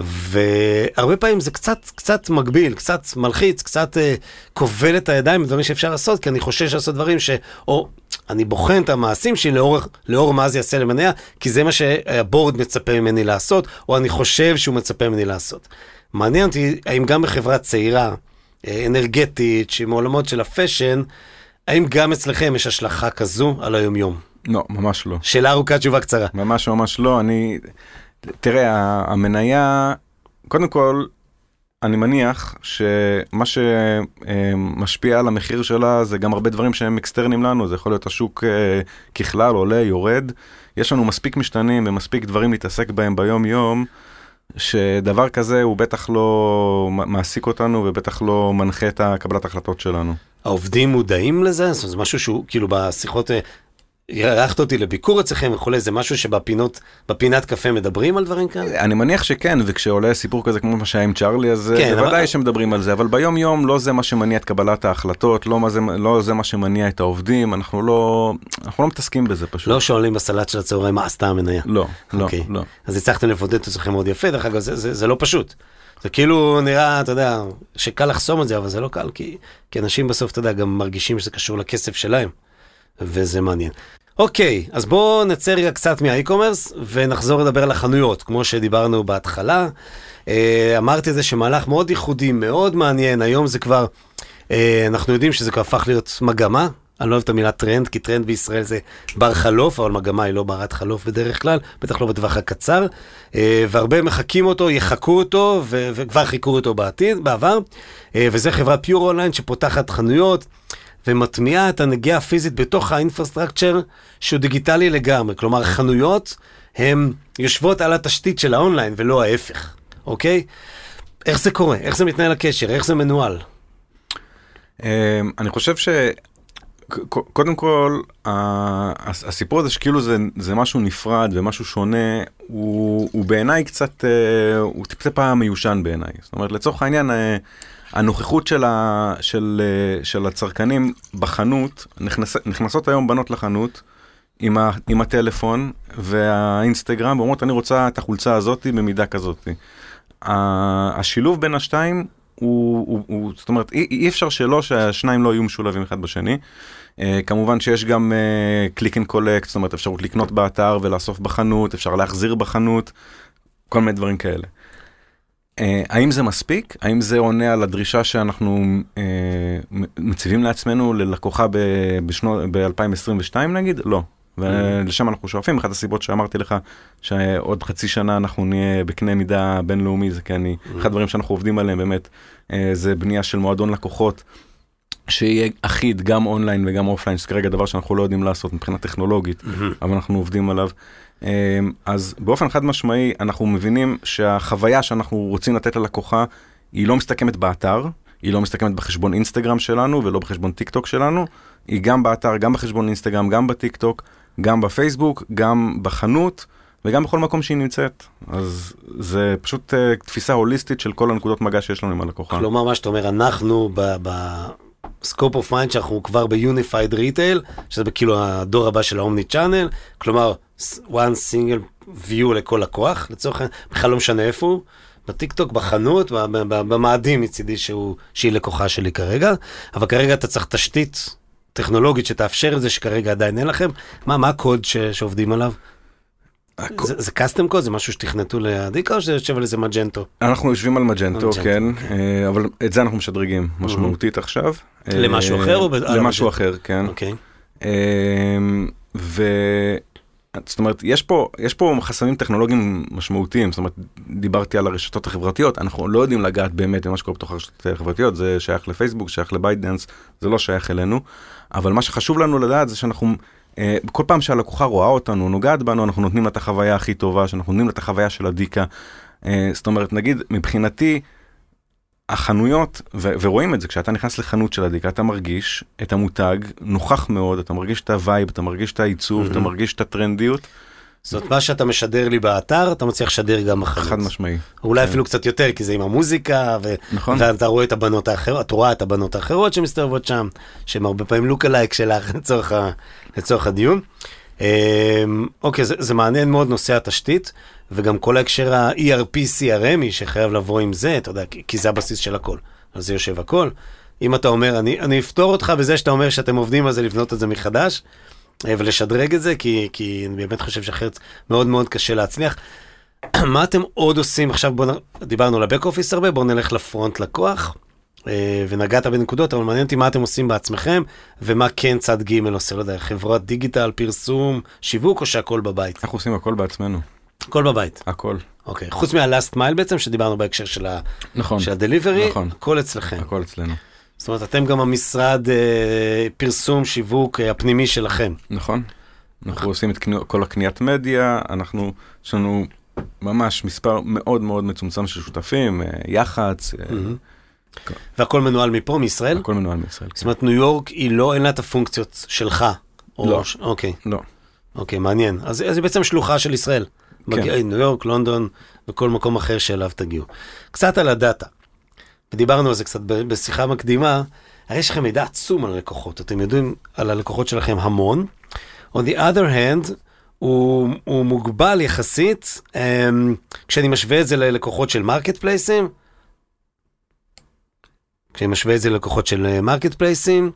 והרבה פעמים זה קצת, קצת מגביל, קצת מלחיץ, קצת אה, כובל את הידיים בדברים שאפשר לעשות, כי אני חושש לעשות דברים ש... או אני בוחן את המעשים שלי לאור, לאור מה זה יעשה למניה, כי זה מה שהבורד מצפה ממני לעשות, או אני חושב שהוא מצפה ממני לעשות. מעניין אותי, האם גם בחברה צעירה, אה, אנרגטית, שהיא מעולמות של הפאשן, האם גם אצלכם יש השלכה כזו על היומיום? לא, ממש לא. שאלה ארוכה, תשובה קצרה. ממש ממש לא, אני... תראה, המניה, קודם כל, אני מניח שמה שמשפיע על המחיר שלה זה גם הרבה דברים שהם אקסטרנים לנו, זה יכול להיות השוק אה, ככלל עולה, יורד. יש לנו מספיק משתנים ומספיק דברים להתעסק בהם ביום יום, שדבר כזה הוא בטח לא מעסיק אותנו ובטח לא מנחה את קבלת ההחלטות שלנו. העובדים מודעים לזה? זה משהו שהוא, כאילו, בשיחות, אה, אירחת אותי לביקור אצלכם וכולי, זה משהו שבפינות, בפינת קפה מדברים על דברים כאלה? אני מניח שכן, וכשעולה סיפור כזה כמו מה שהיה עם צ'ארלי, אז כן, כן, אבל- בוודאי שמדברים על זה, אבל ביום יום לא זה מה שמניע את קבלת ההחלטות, לא, מה זה, לא זה מה שמניע את העובדים, אנחנו לא, אנחנו לא מתעסקים בזה פשוט. לא שואלים בסלט של הצהריים מה עשתה המניה. לא, לא, אוקיי. לא. אז הצלחתם לבודד את עצמכם מאוד יפה, דרך אגב, זה, זה, זה לא פשוט. זה כאילו נראה, אתה יודע, שקל לחסום את זה, אבל זה לא קל, כי, כי אנשים בסוף, אתה יודע, גם מרגישים שזה קשור לכסף שלהם, וזה מעניין. אוקיי, אז בואו נצא רגע קצת מה e-commerce, ונחזור לדבר על החנויות, כמו שדיברנו בהתחלה. אה, אמרתי את זה שמהלך מאוד ייחודי, מאוד מעניין, היום זה כבר, אה, אנחנו יודעים שזה כבר הפך להיות מגמה. אני לא אוהב את המילה טרנד, כי טרנד בישראל זה בר חלוף, אבל מגמה היא לא ברת חלוף בדרך כלל, בטח לא בטווח הקצר. אה, והרבה מחקים אותו, יחקו אותו, וכבר חיקו אותו בעתיד, בעבר. וזה חברת pure online שפותחת חנויות ומטמיעה את הנגיעה הפיזית בתוך ה infrastructure שהוא דיגיטלי לגמרי. כלומר, חנויות הן יושבות על התשתית של האונליין ולא ההפך, אוקיי? איך זה קורה? איך זה מתנהל הקשר? איך זה מנוהל? אמ, אני חושב ש... קודם כל, הסיפור הזה שכאילו זה, זה משהו נפרד ומשהו שונה, הוא, הוא בעיניי קצת, אה, הוא טיפ-טיפה מיושן בעיניי. זאת אומרת, לצורך העניין, אה, הנוכחות של, ה, של, אה, של הצרכנים בחנות, נכנס, נכנסות היום בנות לחנות עם, ה, עם הטלפון והאינסטגרם, ואומרות, אני רוצה את החולצה הזאת במידה כזאת. השילוב בין השתיים הוא, הוא, הוא זאת אומרת, אי, אי אפשר שלא שהשניים לא יהיו משולבים אחד בשני. אה, כמובן שיש גם click and collect, זאת אומרת אפשרות לקנות באתר ולאסוף בחנות, אפשר להחזיר בחנות, כל מיני דברים כאלה. אה, האם זה מספיק? האם זה עונה על הדרישה שאנחנו אה, מציבים לעצמנו ללקוחה ב-2022 נגיד? לא. ולשם אנחנו שואפים, אחת הסיבות שאמרתי לך שעוד חצי שנה אנחנו נהיה בקנה מידה בינלאומי, זה כי אני, אחד הדברים שאנחנו עובדים עליהם באמת, אה, זה בנייה של מועדון לקוחות. שיהיה אחיד גם אונליין וגם אופליין, שזה כרגע דבר שאנחנו לא יודעים לעשות מבחינה טכנולוגית, אבל אנחנו עובדים עליו. אה, אז באופן חד משמעי אנחנו מבינים שהחוויה שאנחנו רוצים לתת ללקוחה היא לא מסתכמת באתר, היא לא מסתכמת בחשבון אינסטגרם שלנו ולא בחשבון טיק טוק שלנו, היא גם באתר, גם בחשבון אינסטגרם, גם בטיק טוק, גם בפייסבוק, גם בחנות וגם בכל מקום שהיא נמצאת. אז זה פשוט אה, תפיסה הוליסטית של כל הנקודות מגע שיש לנו עם הלקוחה. כלומר, מה שאתה אומר, אנחנו ב scope of mind שאנחנו כבר ב unified retail, שזה כאילו הדור הבא של ה omni-channel, כלומר, one single view לכל לקוח, לצורך העניין, בכלל לא משנה איפה הוא. בטיקטוק, בחנות, במאדים מצידי שהוא, שהיא לקוחה שלי כרגע, אבל כרגע אתה צריך תשתית טכנולוגית שתאפשר את זה שכרגע עדיין אין לכם. מה, מה הקוד ש, שעובדים עליו? זה, זה custom code? זה משהו שתכנתו לעדיקה או שזה יושב על איזה מג'נטו? אנחנו יושבים על מג'נטו, כן, אוקיי. אה, אבל את זה אנחנו משדרגים משמעותית עכשיו. למשהו אה, אחר או למשהו? אחר, כן. אוקיי. אמ, ו... זאת אומרת, יש פה, יש פה חסמים טכנולוגיים משמעותיים, זאת אומרת, דיברתי על הרשתות החברתיות, אנחנו לא יודעים לגעת באמת במה שקורה בתוך הרשתות החברתיות, זה שייך לפייסבוק, שייך לביידנס, זה לא שייך אלינו, אבל מה שחשוב לנו לדעת זה שאנחנו, כל פעם שהלקוחה רואה אותנו, נוגעת בנו, אנחנו נותנים לה את החוויה הכי טובה, שאנחנו נותנים לה את החוויה של הדיקה. אה, זאת אומרת, נגיד, מבחינתי, החנויות, ו- ורואים את זה, כשאתה נכנס לחנות של עדיקה, אתה מרגיש את המותג נוכח מאוד, אתה מרגיש את ה vibe, אתה מרגיש את העיצוב, אתה מרגיש את הטרנדיות, זאת מה שאתה משדר לי באתר, אתה מצליח לשדר גם בחנות. חד משמעי. אולי כן. אפילו קצת יותר, כי זה עם המוזיקה, ו... נכון. ואתה רואה את הבנות האחרות, אתה רואה את הבנות האחרות שמסתובבות שם, שהן הרבה פעמים look-alike שלך לצורך, ה... לצורך הדיון. אמ, אוקיי, זה, זה מעניין מאוד נושא התשתית, וגם כל ההקשר ה-ERP CRMי שחייב לבוא עם זה, אתה יודע, כי, זה הבסיס של הכל. על זה יושב הכל. אם אתה אומר, אני, אני אפתור אותך בזה שאתה אומר שאתם עובדים על זה לבנות את זה מחדש, ולשדרג את זה, כי, כי אני באמת חושב שאחרת מאוד מאוד קשה להצליח. מה אתם עוד עושים? עכשיו בואו, נ- דיברנו על הבק אופיס הרבה, בואו נלך לפרונט לקוח. אה, ונגעת בנקודות, אבל מעניין אותי מה אתם עושים בעצמכם, ומה כן צד ג' עושה, לא יודע, חברת דיגיטל, פרסום, שיווק, או שהכל בבית? אנחנו עושים הכל בעצמנו, הכל בבית. הכל. אוקיי. חוץ מהלאסט מייל בעצם, שדיברנו בהקשר של ה- נכון, של הדליברי, נכון. הכל אצלכם. הכל אצלנו. זאת אומרת, אתם גם המשרד אה, פרסום, שיווק אה, הפנימי שלכם. נכון. אנחנו עושים את קני- כל הקניית מדיה, אנחנו, יש לנו ממש מספר מאוד מאוד מצומצם של שותפים, אה, יח"צ, אה, והכל מנוהל מפה, מישראל? הכל מנוהל מישראל. זאת אומרת, ניו יורק היא לא, אין לה את הפונקציות שלך. או לא. ש... אוקיי, לא, אוקיי, מעניין. אז, אז היא בעצם שלוחה של ישראל. כן. מגיעה ניו יורק, לונדון וכל מקום אחר שאליו תגיעו. קצת על הדאטה. ודיברנו על זה קצת בשיחה מקדימה. הרי יש לכם מידע עצום על הלקוחות. אתם יודעים על הלקוחות שלכם המון. On the other hand, הוא, הוא מוגבל יחסית, um, כשאני משווה את זה ללקוחות של marketplace ים, כשאני משווה את זה ללקוחות של marketplace ים,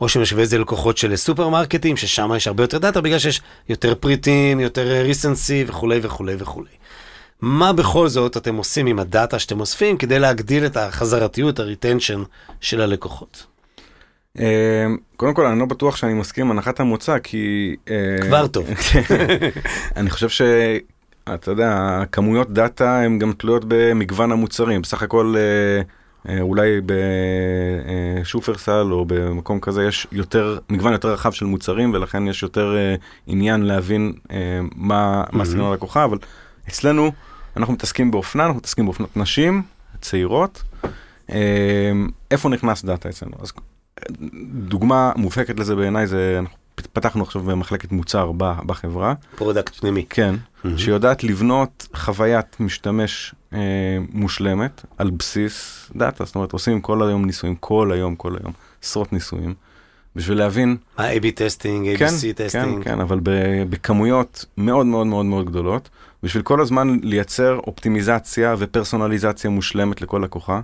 או שמשווה את זה ללקוחות של סופרמרקטים, ששם יש הרבה יותר דאטה, בגלל שיש יותר פריטים, יותר recency וכולי וכולי וכולי. מה בכל זאת אתם עושים עם הדאטה שאתם אוספים כדי להגדיל את החזרתיות, ה retention של הלקוחות? אה, קודם כל אני לא בטוח שאני מסכים עם הנחת המוצא כי... אה, כבר טוב. אני חושב שאתה יודע, כמויות דאטה הן גם תלויות במגוון המוצרים. בסך הכל אה, אולי בשופרסל או במקום כזה יש יותר, מגוון יותר רחב של מוצרים ולכן יש יותר עניין להבין מה מה סגנון הלקוחה, אבל אצלנו אנחנו מתעסקים באופנה, אנחנו מתעסקים באופנות נשים, צעירות. איפה נכנס דאטה אצלנו? אז דוגמה מובהקת לזה בעיניי זה, אנחנו פתחנו עכשיו במחלקת מוצר בחברה. product פנימי. כן, mm-hmm. שיודעת לבנות חוויית משתמש אה, מושלמת על בסיס דאטה, זאת אומרת עושים כל היום ניסויים, כל היום, כל היום, עשרות ניסויים, בשביל להבין... מה A-B testing, ABC כן, testing. כן, כן, אבל בכמויות מאוד מאוד מאוד מאוד גדולות, בשביל כל הזמן לייצר אופטימיזציה ופרסונליזציה מושלמת לכל לקוחה,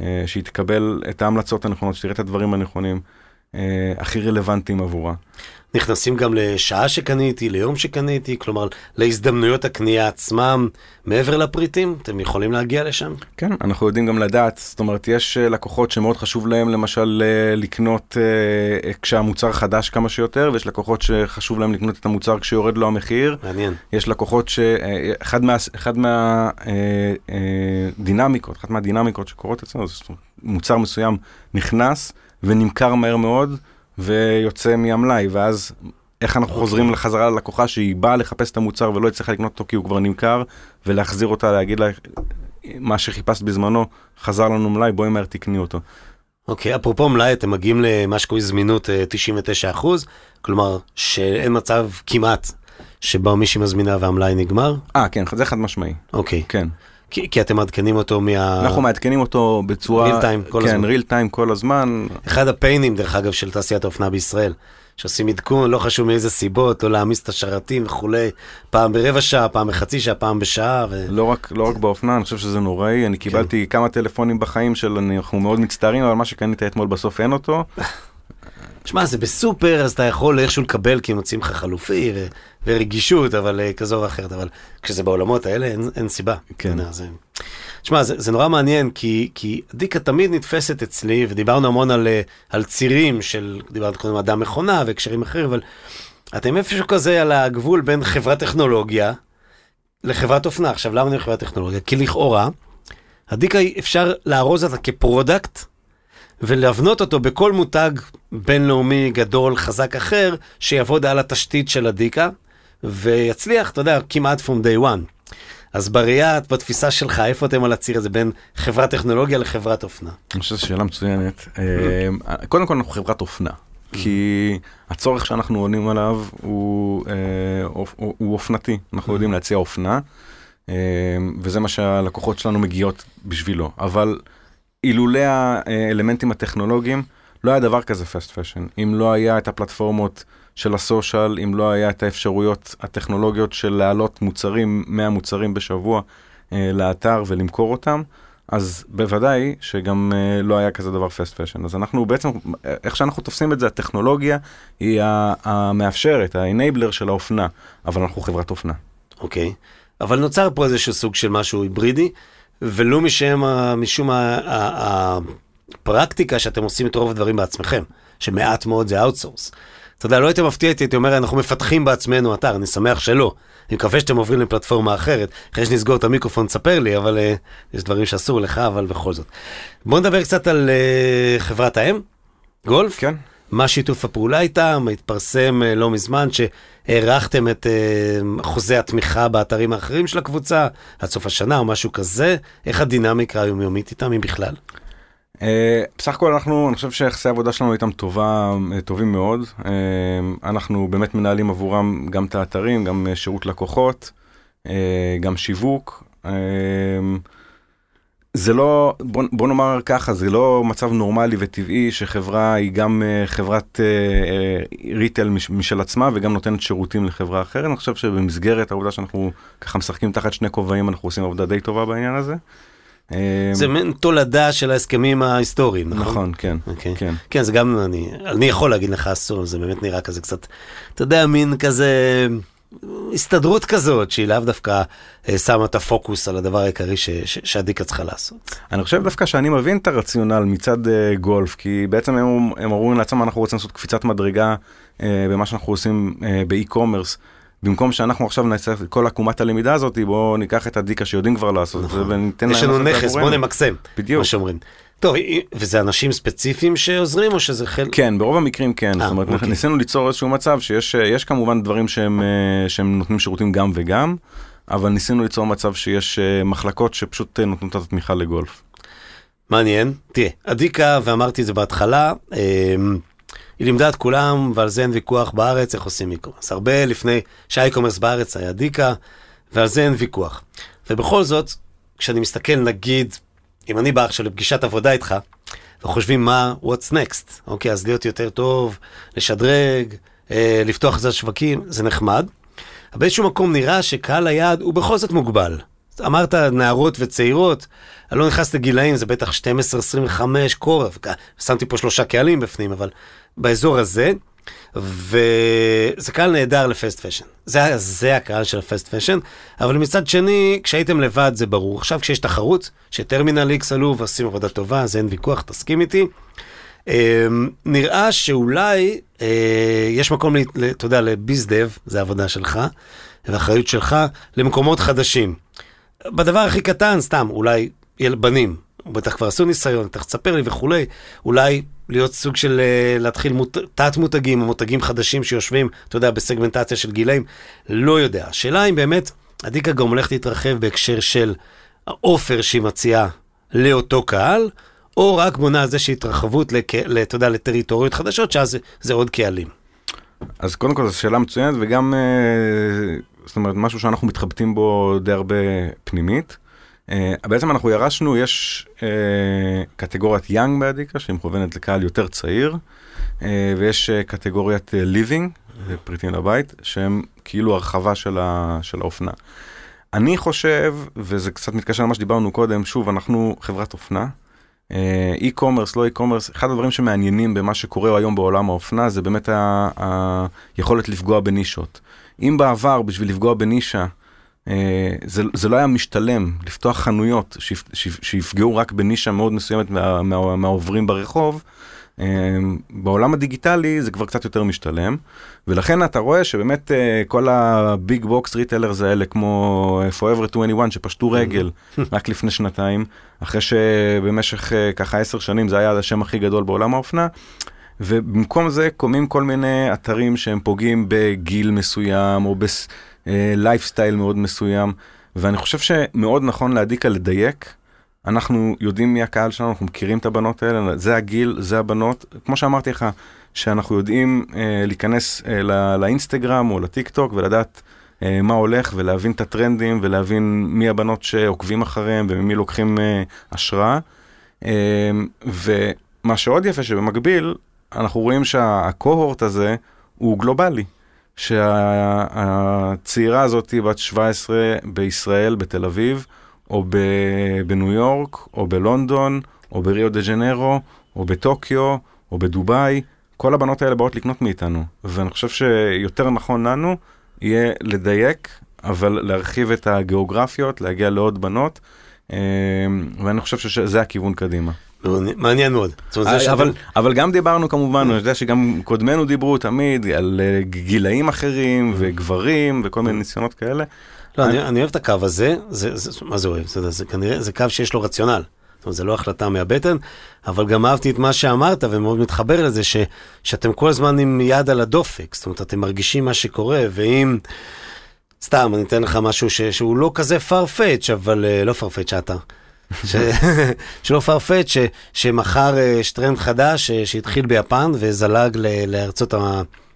אה, שהיא תקבל את ההמלצות הנכונות, שתראה את הדברים הנכונים. אה, הכי רלוונטיים עבורה. נכנסים גם לשעה שקניתי, ליום שקניתי, כלומר להזדמנויות הקנייה עצמם, מעבר לפריטים, אתם יכולים להגיע לשם? כן, אנחנו יודעים גם לדעת, זאת אומרת, יש אה, לקוחות שמאוד חשוב להם למשל אה, לקנות כשהמוצר חדש כמה שיותר, ויש לקוחות שחשוב להם לקנות את המוצר כשיורד לו המחיר. מעניין. יש לקוחות שאחד מהדינמיקות, מה, אחת מהדינמיקות שקורות אצלנו, זה מוצר מסוים נכנס, ונמכר מהר מאוד ויוצא מהמלאי, ואז איך אנחנו okay. אוקיי. חוזרים לחזרה ללקוחה שהיא באה לחפש את המוצר ולא הצליחה לקנות אותו כי הוא כבר נמכר, ולהחזיר אותה, להגיד לה, מה שחיפשת בזמנו, חזר לנו מלאי, בואי מהר תקני אותו. אוקיי, okay, אפרופו מלאי, אתם מגיעים למה שקוראים זמינות 99 אה, אחוז, כלומר שאין מצב כמעט שבו מישהי מזמינה והמלאי נגמר? אה, כן, זה חד משמעי. אוקיי. Okay. כן. כי, כי אתם מעדכנים אותו מה... אנחנו מעדכנים אותו בצורה... real time כל כן, הזמן. כן, real time כל הזמן. אחד הפיינים, דרך אגב, של תעשיית האופנה בישראל. שעושים עדכון, לא חשוב מאיזה סיבות, או להעמיס את השרתים וכולי, פעם ברבע שעה, פעם בחצי שעה, פעם בשעה. ו... לא, רק, לא רק באופנה, אני חושב שזה נוראי, אני כן. קיבלתי כמה טלפונים בחיים של אנחנו מאוד מצטערים, אבל מה שקנית אתמול בסוף אין אותו. שמע, זה בסופר, אז אתה יכול איכשהו לקבל, כי מוצאים לך חלופי ו- ורגישות, אבל uh, כזו או אחרת, אבל כשזה בעולמות האלה, אין, אין סיבה. כן. זה... שמע, זה, זה נורא מעניין, כי, כי עדיקה תמיד נתפסת אצלי, ודיברנו המון על, אה, על צירים של, דיברנו קודם על אדם מכונה והקשרים אחרים, אבל אתם איפשהו כזה על הגבול בין חברת טכנולוגיה לחברת אופנה. עכשיו, למה אני חברת טכנולוגיה? כי לכאורה, עדיקה אפשר לארוז אותה כ product, ולהבנות אותו בכל מותג בינלאומי גדול, חזק אחר, שיעבוד על התשתית של הדיקה, ויצליח, אתה יודע, כמעט from day one. אז בראייה, בתפיסה שלך, איפה אתם על הציר הזה בין חברת טכנולוגיה לחברת אופנה? אני חושב שזו שאלה מצוינת. אה, קודם כל אנחנו חברת אופנה. כי הצורך שאנחנו עונים עליו הוא, אה, הוא, הוא אופנתי, אנחנו יודעים להציע אופנה, אה, וזה מה שהלקוחות שלנו מגיעות בשבילו. אבל אילולא האלמנטים הטכנולוגיים, לא היה דבר כזה fast fashion. אם לא היה את הפלטפורמות של ה social, אם לא היה את האפשרויות הטכנולוגיות של להעלות מוצרים, 100 מוצרים בשבוע אה, לאתר ולמכור אותם, אז בוודאי שגם אה, לא היה כזה דבר fast fashion. אז אנחנו בעצם, איך שאנחנו תופסים את זה, הטכנולוגיה היא המאפשרת, ה enabler של האופנה, אבל אנחנו חברת אופנה. אוקיי, okay. אבל נוצר פה איזשהו סוג של משהו היברידי. ולו משם, משום הפרקטיקה שאתם עושים את רוב הדברים בעצמכם, שמעט מאוד זה outsource. אתה יודע, לא היית מפתיע אותי, הייתי אומר, אנחנו מפתחים בעצמנו אתר, אני שמח שלא. אני מקווה שאתם עוברים לפלטפורמה אחרת. אחרי שנסגור את המיקרופון, תספר לי, אבל uh, יש דברים שאסור לך, אבל בכל זאת. בואו נדבר קצת על uh, חברת האם, גולף. כן. מה שיתוף הפעולה איתם? התפרסם uh, לא מזמן שהארכתם את uh, חוזה התמיכה באתרים האחרים של הקבוצה עד סוף השנה או משהו כזה. איך הדינמיקה היומיומית איתם, אם בכלל? Uh, בסך הכל אנחנו, אני חושב שיחסי העבודה שלנו איתם טובה, טובים מאוד. Uh, אנחנו באמת מנהלים עבורם גם את האתרים, גם שירות לקוחות, uh, גם שיווק. Uh, זה לא, בוא, בוא נאמר ככה, זה לא מצב נורמלי וטבעי שחברה היא גם uh, חברת ריטל uh, מש, משל עצמה וגם נותנת שירותים לחברה אחרת. אני חושב שבמסגרת העובדה שאנחנו ככה משחקים תחת שני כובעים, אנחנו עושים עבודה די טובה בעניין הזה. זה מין תולדה של ההסכמים ההיסטוריים, נכון? נכון, כן. Okay. כן. כן, כן, זה גם, אני, אני יכול להגיד לך אסור, זה באמת נראה כזה קצת, אתה יודע, מין כזה... הסתדרות כזאת, שהיא לאו דווקא אה, שמה את הפוקוס על הדבר העיקרי ש, ש, שהדיקה צריכה לעשות. אני חושב דווקא שאני מבין את הרציונל מצד uh, גולף, כי בעצם הם, הם אמרו לעצמם, אנחנו רוצים לעשות קפיצת מדרגה uh, במה שאנחנו עושים uh, באי-קומרס. במקום שאנחנו עכשיו נעשה את כל עקומת הלמידה הזאת, בואו ניקח את הדיקה שיודעים כבר לעשות את זה נכון. וניתן להם... יש לנו נכס, בואו נמקסם. בדיוק. מה שאומרים. טוב, וזה אנשים ספציפיים שעוזרים או שזה חלק? כן, ברוב המקרים כן. 아, זאת אומרת, אוקיי. ניסינו ליצור איזשהו מצב שיש כמובן דברים שהם, שהם נותנים שירותים גם וגם, אבל ניסינו ליצור מצב שיש מחלקות שפשוט נותנות את התמיכה לגולף. מעניין. תראה, אדיקה, ואמרתי את זה בהתחלה, אמ, היא לימדה את כולם, ועל זה אין ויכוח בארץ, איך עושים e-commerce. הרבה לפני שה e-commerce בארץ היה עדיקה, ועל זה אין ויכוח. ובכל זאת, כשאני מסתכל, נגיד, אם אני בא עכשיו לפגישת עבודה איתך, וחושבים מה, what's next, אוקיי, אז להיות יותר טוב, לשדרג, אה, לפתוח את השווקים, זה נחמד. אבל באיזשהו מקום נראה שקהל היעד הוא בכל זאת מוגבל. אמרת נערות וצעירות, אני לא נכנס לגילאים, זה בטח 12-25 קור, שמתי פה שלושה קהלים בפנים, אבל באזור הזה, וזה קהל נהדר לפסט פשן. זה, זה הקהל של הפסט פשן, אבל מצד שני, כשהייתם לבד זה ברור. עכשיו כשיש תחרות, שטרמינל איקס עלו ועושים עבודה טובה, אז אין ויכוח, תסכים איתי. אה, נראה שאולי אה, יש מקום, אתה יודע, לביזדב, זה העבודה שלך, ואחריות שלך, למקומות חדשים. בדבר הכי קטן, סתם, אולי בנים, בטח כבר עשו ניסיון, תכף תספר לי וכולי, אולי להיות סוג של אה, להתחיל מות, תת-מותגים או מותגים חדשים שיושבים, אתה יודע, בסגמנטציה של גילאים, לא יודע. השאלה אם באמת, הדיקה גם הולכת להתרחב בהקשר של האופר שהיא מציעה לאותו קהל, או רק בונה על זה שהתרחבות, אתה יודע, לטריטוריות חדשות, שאז זה, זה עוד קהלים. אז קודם כל זו שאלה מצוינת, וגם, אה, זאת אומרת, משהו שאנחנו מתחבטים בו די הרבה פנימית. Uh, בעצם אנחנו ירשנו, יש uh, קטגוריית young בעדיקה שהיא מכוונת לקהל יותר צעיר, uh, ויש uh, קטגוריית uh, living, פריטים לבית, שהם כאילו הרחבה של, ה, של האופנה. אני חושב, וזה קצת מתקשר למה שדיברנו קודם, שוב, אנחנו חברת אופנה. e-commerce, לא e-commerce, אחד הדברים שמעניינים במה שקורה היום בעולם האופנה זה באמת היכולת לפגוע בנישות. אם בעבר בשביל לפגוע בנישה זה, זה לא היה משתלם לפתוח חנויות שיפגעו רק בנישה מאוד מסוימת מה, מה, מהעוברים ברחוב. אה, בעולם הדיגיטלי זה כבר קצת יותר משתלם ולכן אתה רואה שבאמת אה, כל ה big box retailers האלה כמו Forever 21 שפשטו רגל רק לפני שנתיים אחרי שבמשך ככה עשר שנים זה היה השם הכי גדול בעולם האופנה. ובמקום זה קמים כל מיני אתרים שהם פוגעים בגיל מסוים או בס... לייפסטייל מאוד מסוים, ואני חושב שמאוד נכון לעדיקה לדייק. אנחנו יודעים מי הקהל שלנו, אנחנו מכירים את הבנות האלה, זה הגיל, זה הבנות. כמו שאמרתי לך, שאנחנו יודעים אה, להיכנס אה, לא, לאינסטגרם או לטיק טוק ולדעת אה, מה הולך ולהבין את הטרנדים ולהבין מי הבנות שעוקבים אחריהם וממי לוקחים אה, השראה. אה, ומה שעוד יפה שבמקביל, אנחנו רואים שהקוהורט הזה הוא גלובלי. שהצעירה הזאת בת 17 בישראל, בתל אביב, או בניו יורק, או בלונדון, או בריו דה ג'נרו, או בטוקיו, או בדובאי, כל הבנות האלה באות לקנות מאיתנו. ואני חושב שיותר נכון לנו יהיה לדייק, אבל להרחיב את הגיאוגרפיות, להגיע לעוד בנות, אה, ואני חושב שזה הכיוון קדימה. מעניין מאוד. אה, אבל, אבל גם דיברנו כמובן, אני יודע שגם קודמינו דיברו תמיד על אה, גילאים אחרים וגברים וכל מיני ניסיונות כאלה. לא, אני, אני אוהב את הקו הזה, זה, זה, מה זה אוהב? זה, זה כנראה, זה קו שיש לו רציונל. זאת אומרת, זה לא החלטה מהבטן, אבל גם אהבתי את מה שאמרת ומאוד מתחבר לזה, ש, שאתם כל הזמן עם יד על הדופק, זאת אומרת, אתם מרגישים מה שקורה, ואם... סתם, אני אתן לך משהו ש, שהוא לא כזה far-fetched, אבל uh, לא far-fetched אתה. שלא far-fetched, שמחר יש טרנד חדש שהתחיל ביפן וזלג לארצות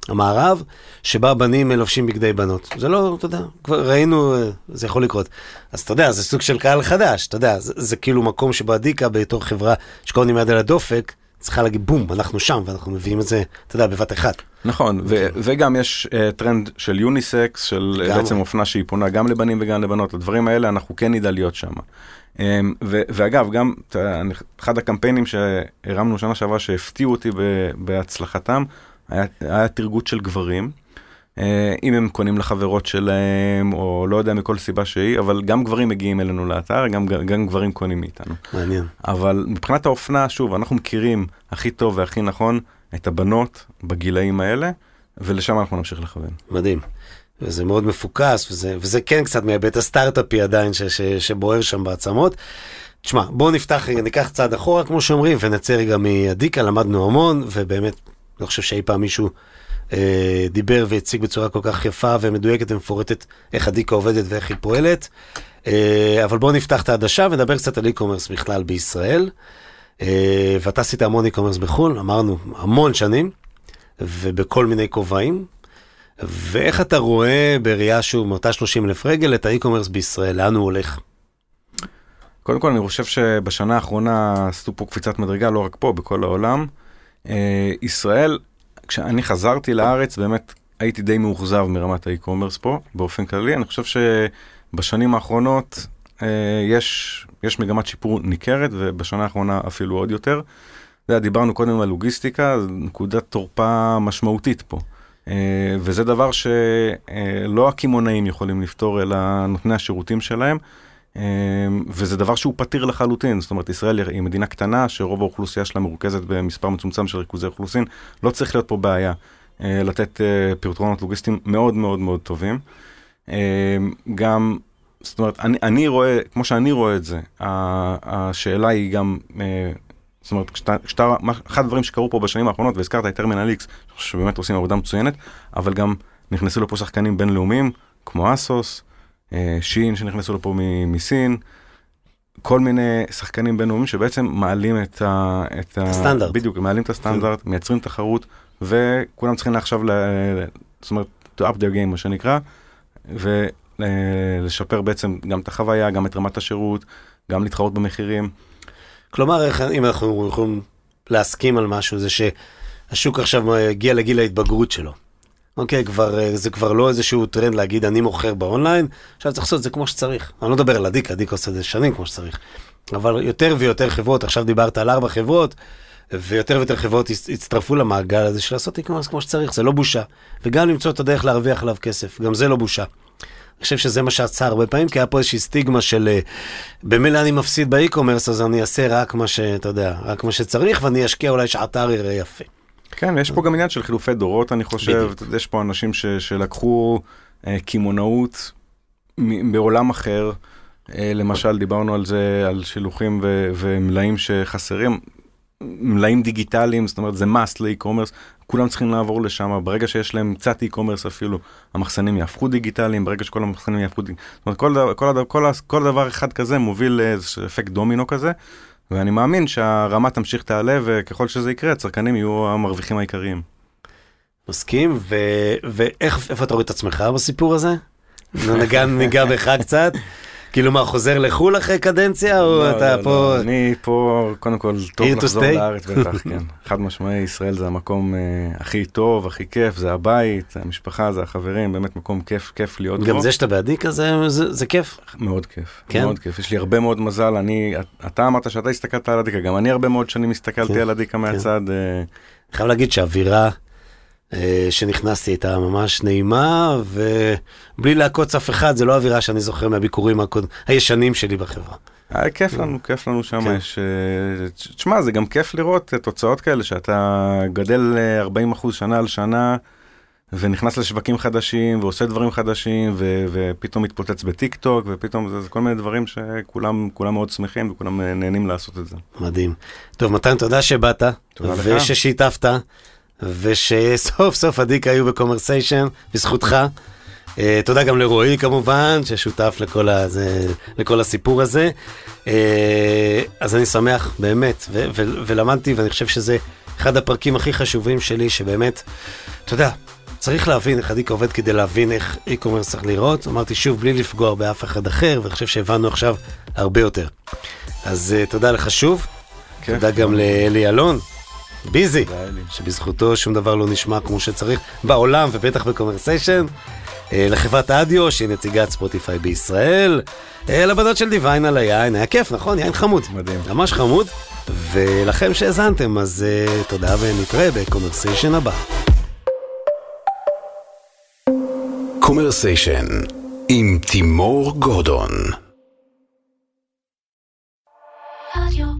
המערב, שבה בנים לובשים בגדי בנות. זה לא, אתה יודע, כבר ראינו, זה יכול לקרות. אז אתה יודע, זה סוג של קהל חדש, אתה יודע, זה, זה כאילו מקום שבו עדיקה בתור חברה שכל הזמן עם יד על הדופק, צריכה להגיד בום, אנחנו שם, ואנחנו מביאים את זה, אתה יודע, בבת אחת. נכון, ו- וגם יש uh, טרנד של יוניסקס, של גם. בעצם אופנה שהיא פונה גם לבנים וגם לבנות, הדברים האלה אנחנו כן נדע להיות שם. Um, ו- ואגב, גם אחד הקמפיינים שהרמנו שנה שעברה שהפתיעו אותי בהצלחתם, היה, היה תרגות של גברים. Uh, אם הם קונים לחברות שלהם, או לא יודע מכל סיבה שהיא, אבל גם גברים מגיעים אלינו לאתר, גם, גם גברים קונים מאיתנו. מעניין. אבל מבחינת האופנה, שוב, אנחנו מכירים הכי טוב והכי נכון את הבנות בגילאים האלה, ולשם אנחנו נמשיך לכוון. מדהים. וזה מאוד מפוקס, וזה, וזה כן קצת מהיבט הסטארט-אפי עדיין ש, ש, שבוער שם בעצמות. תשמע, בואו נפתח רגע, ניקח צעד אחורה, כמו שאומרים, ונצא רגע מאדיקה, למדנו המון, ובאמת, לא חושב שאי פעם מישהו אה, דיבר והציג בצורה כל כך יפה ומדויקת ומפורטת איך אדיקה עובדת ואיך היא פועלת. אה, אבל בואו נפתח את העדשה ונדבר קצת על e-commerce בכלל בישראל. אה, ואתה עשית המון e-commerce בחו"ל, אמרנו, המון שנים, ובכל מיני כובעים. ואיך אתה רואה בראייה שהוא מאותה 30 אלף רגל את האי-קומרס בישראל, לאן הוא הולך? קודם כל, אני חושב שבשנה האחרונה עשו פה קפיצת מדרגה, לא רק פה, בכל העולם. אה, ישראל, כשאני חזרתי לארץ, באמת הייתי די מאוכזב מרמת האי-קומרס פה, באופן כללי. אני חושב שבשנים האחרונות אה, יש, יש מגמת שיפור ניכרת, ובשנה האחרונה אפילו עוד יותר. דיברנו קודם על לוגיסטיקה, נקודת תורפה משמעותית פה. אה, וזה דבר שלא הקמעונאים יכולים לפתור, אלא נותני השירותים שלהם. אה, וזה דבר שהוא פתיר לחלוטין, זאת אומרת, ישראל היא מדינה קטנה שרוב האוכלוסייה שלה מרוכזת במספר מצומצם של ריכוזי אוכלוסין, לא צריך להיות פה בעיה אה, לתת פתרונות לוגיסטיים מאוד מאוד מאוד טובים. גם, זאת אומרת, אני, אני רואה, כמו שאני רואה את זה, השאלה היא גם זאת אומרת, כשאתה, כשאתה, אחד הדברים שקרו פה בשנים האחרונות, והזכרת את טרמינל איקס, שבאמת עושים עבודה מצוינת, אבל גם נכנסו לפה שחקנים בינלאומיים, כמו אסוס, אה, שין שנכנסו לפה מסין, כל מיני שחקנים בינלאומיים שבעצם מעלים את, ה, את הסטנדרט. בדיוק, מעלים את הסטנדרט, כן. מייצרים תחרות, וכולם צריכים עכשיו, ל, זאת אומרת, to up their game, מה שנקרא, ולשפר בעצם גם את החוויה, גם את רמת השירות, גם להתחרות במחירים. כלומר, אם אנחנו יכולים להסכים על משהו, זה שהשוק עכשיו הגיע לגיל ההתבגרות שלו. אוקיי, כבר, זה כבר לא איזשהו טרנד להגיד אני מוכר באונליין, עכשיו צריך לעשות את זה כמו שצריך. אני לא מדבר על עדיקה, עדיקה עושה את זה שנים כמו שצריך. אבל יותר ויותר חברות, עכשיו דיברת על ארבע חברות, ויותר ויותר חברות הצטרפו למעגל הזה של לעשות e-commerce כמו שצריך, זה לא בושה. וגם למצוא את הדרך להרוויח עליו כסף, גם זה לא בושה. אני חושב שזה מה שעצר הרבה פעמים, כי היה פה איזושהי סטיגמה של אה, במילא אני מפסיד ב e-commerce, אז אני אעשה רק מה שאתה יודע, רק מה שצריך, ואני אשקיע אולי שהאתר יראה יפה. כן, יש פה גם עניין של חילופי דורות, אני חושב. בדיוק. יש פה אנשים ש, שלקחו אה, קמעונאות בעולם אחר. אה, למשל, דיברנו על זה, על שילוחים ו, ומלאים שחסרים. מלאים דיגיטליים, זאת אומרת זה must לאי-קומרס, כולם צריכים לעבור לשם, ברגע שיש להם קצת אי-קומרס אפילו, המחסנים יהפכו דיגיטליים, ברגע שכל המחסנים יהפכו דיגיטליים, זאת אומרת כל, כל, דבר, כל, כל דבר אחד כזה מוביל לאיזה אפקט דומינו כזה, ואני מאמין שהרמה תמשיך תעלה, וככל שזה יקרה, הצרכנים יהיו המרוויחים העיקריים. מסכים, ו... ואיך, אתה רואה את עצמך בסיפור הזה? ניגע בך קצת. כאילו מה, חוזר לחו"ל אחרי קדנציה, או לא, אתה לא, פה... לא, אני פה, קודם כל, טוב לחזור לארץ בטח, כן. חד משמעי, ישראל זה המקום אה, הכי טוב, הכי כיף, זה הבית, זה המשפחה, זה החברים, באמת מקום כיף, כיף להיות בו. גם זה שאתה באדיקה זה, זה, זה כיף. מאוד כיף, כן? מאוד כיף. יש לי הרבה מאוד מזל, אני, אתה אמרת שאתה הסתכלת על אדיקה, גם אני הרבה מאוד שנים הסתכלתי כן, על אדיקה כן. מהצד. אה... אני חייב להגיד שאווירה... אה, שנכנסתי הייתה ממש נעימה, ובלי לעקוץ אף אחד, זה לא אווירה שאני זוכר מהביקורים הקוד... הישנים שלי בחברה. היה כיף לנו, כיף לנו שם, כן. יש... אה, תשמע, זה גם כיף לראות תוצאות כאלה, שאתה גדל 40 אחוז שנה על שנה, ונכנס לשווקים חדשים, ועושה דברים חדשים, ו... ופתאום מתפוצץ בטיק טוק, ופתאום זה, זה כל מיני דברים שכולם מאוד שמחים, וכולם נהנים לעשות את זה. מדהים. טוב, מתן, תודה שבאת. תודה לך. וששיתפת. ושסוף סוף עדיקה היו בקומרסיישן, בזכותך. Uh, תודה גם לרועי כמובן, ששותף לכל, הזה, לכל הסיפור הזה. Uh, אז אני שמח, באמת, ו- ו- ולמדתי, ואני חושב שזה אחד הפרקים הכי חשובים שלי, שבאמת, אתה יודע, צריך להבין איך עדיקה עובד כדי להבין איך e-commerce צריך לראות. אמרתי שוב, בלי לפגוע באף אחד אחר, ואני חושב שהבנו עכשיו הרבה יותר. אז uh, תודה לך שוב. תודה גם לאלי אלון. ביזי, שבזכותו שום דבר לא נשמע כמו שצריך בעולם ובטח בקומרסיישן. אה, לחברת אדיו שהיא נציגת ספוטיפיי בישראל. אה, לבנות של דיוויין על היין, היה כיף, נכון? יין חמוד. מדהים. ממש חמוד. ולכם שהאזנתם, אז אה, תודה ונתראה בקומרסיישן הבא. קומרסיישן עם תימור גורדון. רדיו